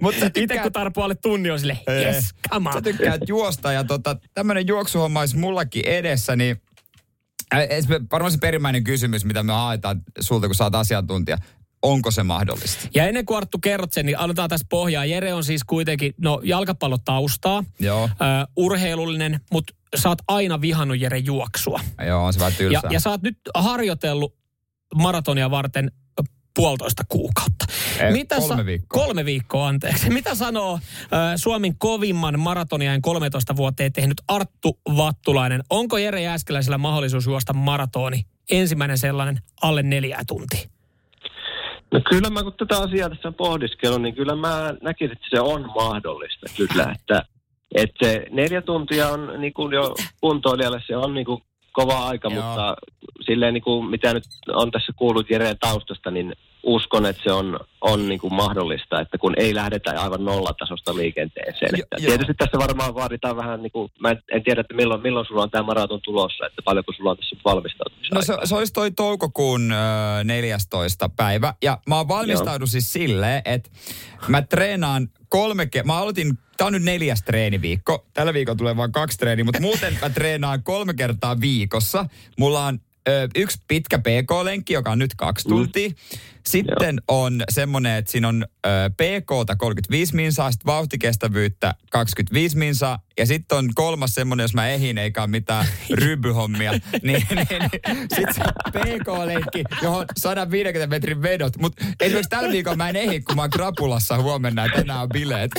Mutta sä Itse kun tarvitsee alle tunni on sille, yes, come sä on. tykkäät juosta ja tota, tämmönen juoksuhomma olisi mullakin edessä, niin varmaan se perimmäinen kysymys, mitä me haetaan sulta, kun sä oot asiantuntija. Onko se mahdollista? Ja ennen kuin Arttu kerrot sen, niin annetaan tässä pohjaa. Jere on siis kuitenkin, no jalkapallotaustaa, Joo. ö, urheilullinen, mutta sä oot aina vihannut Jere juoksua. Joo, on se vähän Ja, tylsää. ja sä oot nyt harjoitellut maratonia varten puolitoista kuukautta. Ei, kolme viikkoa. Kolme viikkoa, anteeksi. Mitä sanoo äh, Suomen kovimman maratoniajan 13 vuoteen tehnyt Arttu Vattulainen? Onko Jere Jääskeläisellä mahdollisuus juosta maratoni, ensimmäinen sellainen, alle neljää tuntia? No kyllä mä kun tätä asiaa tässä pohdiskelun, niin kyllä mä näkisin, että se on mahdollista kyllä, että, että se neljä tuntia on niin kuin jo kuntoilijalle, se on niin kuin kova aika, Joo. mutta silleen niin kuin, mitä nyt on tässä kuullut Jereen taustasta, niin uskon, että se on, on niin kuin mahdollista, että kun ei lähdetä aivan nollatasosta liikenteeseen. Jo, että tietysti tässä varmaan vaaditaan vähän, niin kuin, mä en, en tiedä, että milloin, milloin sulla on tämä maraton tulossa, että paljonko sulla on tässä valmistautumista. No se, se olisi toi toukokuun äh, 14. päivä, ja mä oon valmistaudun siis silleen, että mä treenaan kolme, ke- mä aloitin, tää on nyt neljäs treeniviikko. Tällä viikolla tulee vain kaksi treeniä, mutta muuten mä treenaan kolme kertaa viikossa. Mulla on ö, yksi pitkä PK-lenkki, joka on nyt kaksi mm. tuntia. Mm. Sitten Joo. on semmoinen, että siinä on ö, PK 35 minsaa, sitten vauhtikestävyyttä 25 minsaa. Ja sitten on kolmas semmoinen, jos mä ehin eikä ole mitään rybyhommia. niin, niin, niin sitten se PK-lenkki, johon 150 metrin vedot. Mutta esimerkiksi tällä viikolla mä en ehi, kun mä oon krapulassa huomenna, että enää on bileet.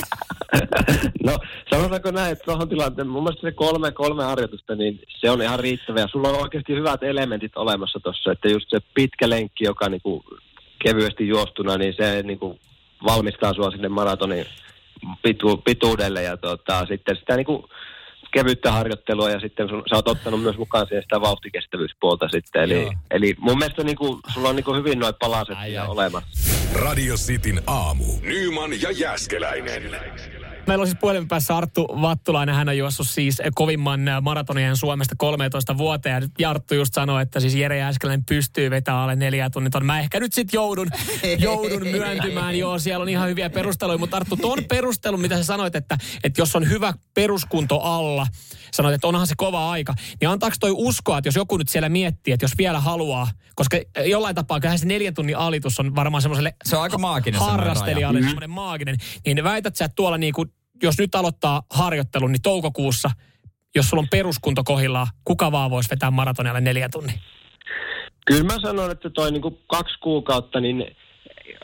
no sanotaanko näin, että tuohon tilanteen, mun mielestä se kolme, kolme harjoitusta, niin se on ihan riittävä. Ja sulla on oikeasti hyvät elementit olemassa tuossa, että just se pitkä lenkki, joka niinku kevyesti juostuna, niin se niin kuin valmistaa sua sinne maratonin pitu, pituudelle ja tota, sitten sitä niin kuin kevyttä harjoittelua ja sitten sun, sä oot ottanut myös mukaan siihen sitä vauhtikestävyyspuolta sitten. Eli, eli mun mielestä niin kuin, sulla on niin kuin hyvin noin palaset olemassa. Radio Cityn aamu. Nyman ja Jäskeläinen. Meillä on siis puhelimen päässä Arttu Vattulainen. Hän on juossut siis kovimman maratonien Suomesta 13 vuoteen. Ja Arttu just sanoi, että siis Jere Jääskeläinen pystyy vetämään alle neljä tunnin ton. Mä ehkä nyt sitten joudun, joudun myöntymään. Joo, siellä on ihan hyviä perusteluja. Mutta Arttu, ton perustelun, mitä sä sanoit, että, että jos on hyvä peruskunto alla, sanoit, että onhan se kova aika, niin antaako toi uskoa, että jos joku nyt siellä miettii, että jos vielä haluaa, koska jollain tapaa kyllähän se neljän tunnin alitus on varmaan semmoiselle se on aika maaginen harrastelijalle mm-hmm. semmoinen maaginen, niin väität sä, että tuolla niinku jos nyt aloittaa harjoittelun, niin toukokuussa, jos sulla on peruskunto kohillaan, kuka vaan voisi vetää maratonalle neljä tunnin? Kyllä mä sanon, että toi niinku kaksi kuukautta, niin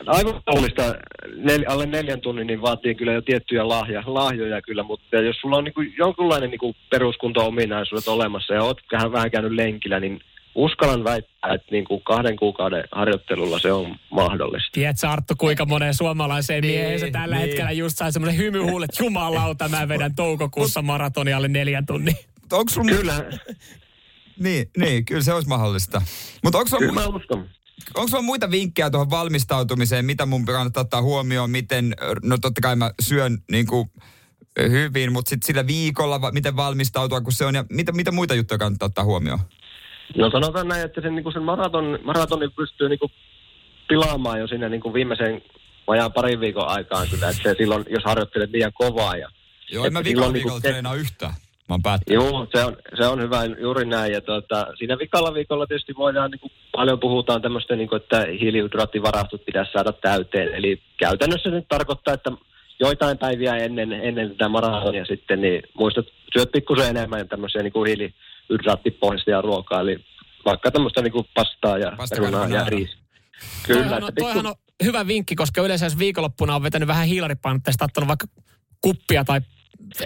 aivan kaunista nel, alle neljän tunnin, niin vaatii kyllä jo tiettyjä lahja, lahjoja kyllä, mutta jos sulla on niinku jonkunlainen niinku peruskunto-ominaisuudet olemassa ja oot vähän, vähän käynyt lenkillä, niin uskallan väittää, että niin kuin kahden kuukauden harjoittelulla se on mahdollista. Tiedätkö Arttu, kuinka monen suomalaiseen niin, mieheen se tällä niin. hetkellä just sai semmoinen hymyhuul, että jumalauta, mä vedän toukokuussa maratonia alle neljän tunnin. Onko sun... Kyllä. Niin, niin, kyllä se olisi mahdollista. Mutta onko kyllä mä uskon. Onko sulla muita vinkkejä tuohon valmistautumiseen, mitä mun kannattaa ottaa huomioon, miten, no totta kai mä syön niin kuin, hyvin, mutta sitten sillä viikolla, miten valmistautua, kun se on, ja mitä, mitä muita juttuja kannattaa ottaa huomioon? No sanotaan näin, että sen, niin sen maraton, maratonin pystyy niin kuin pilaamaan jo sinne niin kuin viimeisen vajaan parin viikon aikaan kyllä, että se silloin, jos harjoittelet liian kovaa. Ja, Joo, en mä viikon viikolla niin treenaa yhtään. Mä oon Joo, se on, se on hyvä juuri näin. Ja tuota, siinä vikalla viikolla tietysti voidaan, niin kuin, paljon puhutaan tämmöistä, niin kuin, että hiilihydraattivarastot pitäisi saada täyteen. Eli käytännössä se nyt tarkoittaa, että joitain päiviä ennen, ennen tätä maratonia sitten, niin muistat, syöt pikkusen enemmän tämmöisiä niin kuin hiili, hydraattipohjaisia ruokaa, eli vaikka tämmöistä niinku pastaa ja perunaa ja riis. Kyllä. Toihan on, toihan on hyvä vinkki, koska yleensä jos viikonloppuna on vetänyt vähän hiilaripainotteista, ottanut vaikka kuppia tai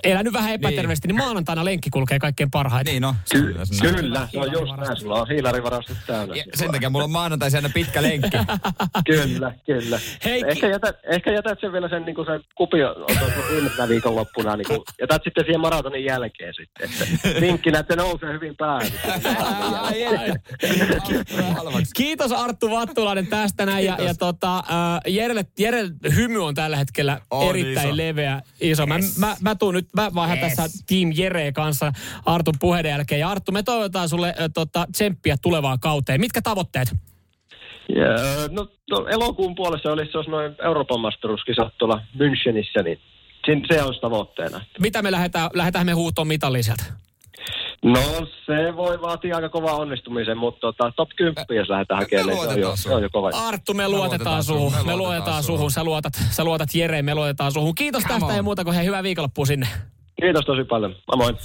elänyt vähän epäterveesti, niin. niin maanantaina lenkki kulkee kaikkein parhaiten. Niin no. Ky- kyllä, kyllä se on just näin. Sulla on hiilarivarastot täynnä. Ja, sen takia mulla on maanantai aina pitkä lenkki. kyllä, kyllä. Heikki. Ehkä, jätät, ehkä jätät sen vielä sen, niin sen kupin viimeisenä viikonloppuna. Niin kuin, jätät sitten siihen maratonin jälkeen sitten. Että vinkkinä, että nousee hyvin päälle. Kiitos Arttu Vattulainen tästä näin. Ja, ja tota, uh, Jerelle, Jerelle hymy on tällä hetkellä on erittäin iso. leveä, iso. Mä, yes. mä, mä tuun nyt, mä vaihan yes. tässä Team Jere kanssa Artun puheiden jälkeen. Ja Arttu, me toivotaan sulle äh, tota, tsemppiä tulevaan kauteen. Mitkä tavoitteet? Yeah, no, no, elokuun puolessa olisi, jos noin Euroopan masteruskisat tuolla Münchenissä, niin se on tavoitteena. Mitä me lähdetään, lähdetään me huutoon mitalliselta? No se voi vaatia aika kovaa onnistumisen, mutta tota, top 10 jos lähdetään hakemaan, niin se on, jo, se on jo kova. Arttu, me, me luotetaan suhun. Me, me luotetaan suhun. Sä luotat, sä luotat Jere, me luotetaan suhun. Kiitos Come tästä on. ja muuta kuin hei, hyvää viikonloppua sinne. Kiitos tosi paljon. Moi moi.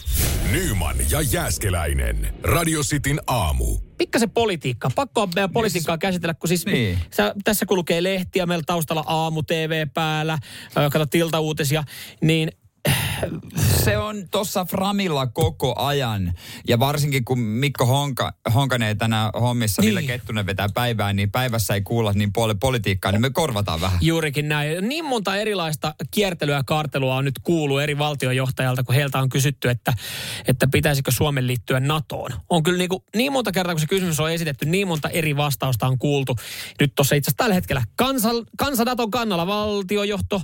Nyman ja Jääskeläinen. Radio Cityn aamu. Pikkasen politiikkaa. Pakko on meidän politiikkaa käsitellä, kun siis Niin. sä, tässä kulkee lehtiä, meillä taustalla aamu TV päällä, kato tiltauutisia, niin Se on tuossa Framilla koko ajan. Ja varsinkin kun Mikko Honka, Honkanen ei tänään hommissa, niin. Niin. Kettunen vetää päivää, niin päivässä ei kuulla niin paljon politiikkaa, niin me korvataan vähän. Juurikin näin. Niin monta erilaista kiertelyä ja kaartelua on nyt kuullut eri valtiojohtajalta, kun heiltä on kysytty, että, että pitäisikö Suomen liittyä NATOon. On kyllä niin, kuin, niin monta kertaa, kun se kysymys on esitetty, niin monta eri vastausta on kuultu. Nyt tuossa itse asiassa tällä hetkellä kansa, kansa NATOn kannalla valtiojohto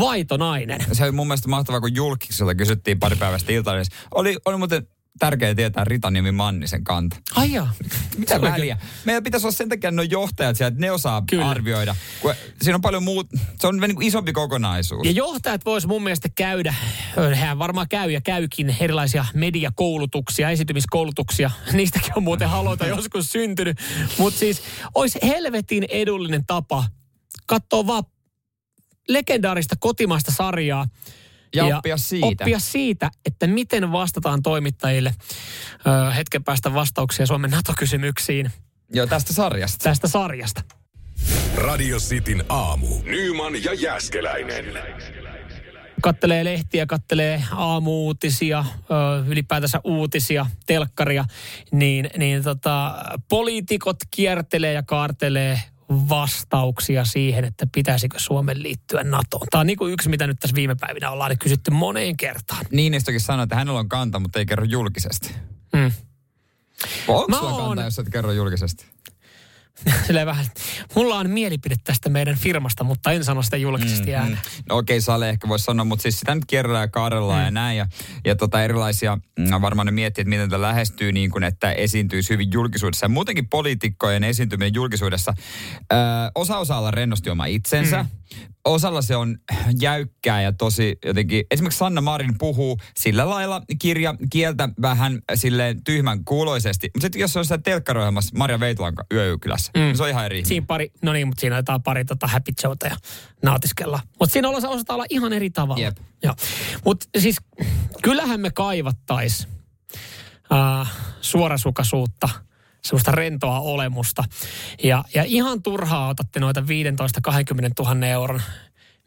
Vaitonainen. Se oli mun mielestä mahtavaa, kun julkisella kysyttiin pari päivästä iltaisessa. Oli, oli muuten tärkeää tietää Ritaniemi Mannisen kanta. Ai jaa. Mitä väliä? Meidän pitäisi olla sen takia nuo johtajat sieltä, että ne osaa Kyllä. Arvioida. Kun siinä on paljon muut, se on niin isompi kokonaisuus. Ja johtajat vois mun mielestä käydä, hän varmaan käy ja käykin erilaisia mediakoulutuksia, esitymiskoulutuksia. Niistäkin on muuten haloita joskus syntynyt. Mutta siis olisi helvetin edullinen tapa katsoa vaan legendaarista kotimaista sarjaa. Ja oppia siitä. Oppia siitä, että miten vastataan toimittajille ö, hetken päästä vastauksia Suomen NATO-kysymyksiin Joo, tästä sarjasta. tästä sarjasta. Radio Cityn aamu. Nyman ja Jääskeläinen. kattelee lehtiä, kattelee aamuutisia, ö, ylipäätänsä uutisia, telkkaria, niin, niin tota, poliitikot kiertelee ja kaartelee vastauksia siihen, että pitäisikö Suomen liittyä NATOon. Tämä on niin kuin yksi, mitä nyt tässä viime päivinä ollaan nyt kysytty moneen kertaan. Niinistökin sanoi, että hänellä on kanta, mutta ei kerro julkisesti. Mm. Onko sulla oon- kanta, jos et kerro julkisesti? Silleen vähän, mulla on mielipide tästä meidän firmasta, mutta en sano sitä julkisesti mm, ääneen. No okei, Sale ehkä voisi sanoa, mutta siis sitä nyt kerrallaan ja kaarellaan mm. ja näin. Ja, ja tota erilaisia, mm, varmaan ne miettii, että miten tämä lähestyy niin kuin, että esiintyisi hyvin julkisuudessa. Ja muutenkin poliitikkojen esiintyminen julkisuudessa. Ö, osa osaa olla rennosti oma itsensä. Mm. Osalla se on jäykkää ja tosi jotenkin, esimerkiksi Sanna Marin puhuu sillä lailla kirja kieltä vähän silleen tyhmän kuuloisesti. Mutta sitten jos se on sitä telkkarohjelmassa Marja Veitulan Yöykylässä, mm. se on ihan eri. Siinä pari, no niin, mutta siinä otetaan pari tota happy showta ja nautiskellaan. Mutta siinä osa- osataan olla ihan eri tavalla. Jep. Joo. Mutta siis kyllähän me kaivattais äh, suorasukaisuutta, semmoista rentoa olemusta. Ja, ja ihan turhaa otatte noita 15-20 000 euron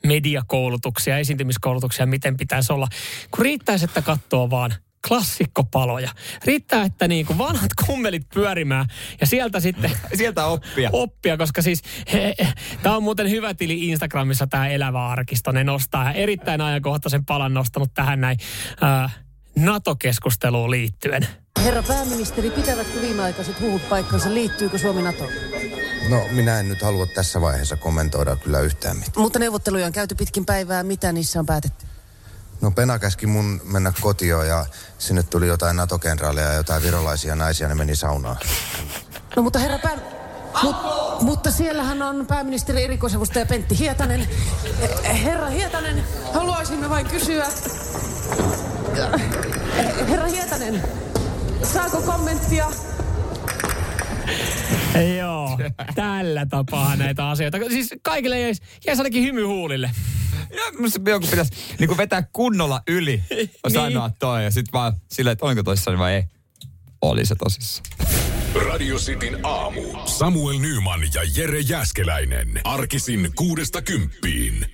mediakoulutuksia, esiintymiskoulutuksia, miten pitäisi olla. Kun riittäisi, että katsoo vaan klassikkopaloja. Riittää, että niin kuin vanhat kummelit pyörimään ja sieltä sitten Sieltä oppia. oppia, koska siis tämä on muuten hyvä tili Instagramissa tämä elävä arkisto. Ne nostaa erittäin ajankohtaisen palan nostanut tähän näin äh, NATO-keskusteluun liittyen. Herra pääministeri, pitävätkö viimeaikaiset huhut paikkansa? Liittyykö Suomi NATOon? No minä en nyt halua tässä vaiheessa kommentoida kyllä yhtään mitään. Mutta neuvotteluja on käyty pitkin päivää. Mitä niissä on päätetty? No Pena käski mun mennä kotioon ja sinne tuli jotain NATO-kenraaleja ja jotain virolaisia naisia, ne meni saunaan. No mutta herra pää... Mut, mutta siellähän on pääministeri erikoisavustaja Pentti Hietanen. Herra Hietanen, haluaisimme vain kysyä... Herra Hietanen, saako kommenttia? Joo, tällä tapaa näitä asioita. Siis kaikille jäisi, jäisi ainakin hymy huulille. Ja joku pitäisi niin vetää kunnolla yli Niin. sanoa toi. Ja sitten vaan silleen, että oliko tosissaan vai ei. Oli se tosissaan. Radio Cityn aamu. Samuel Nyman ja Jere Jäskeläinen. Arkisin kuudesta kymppiin.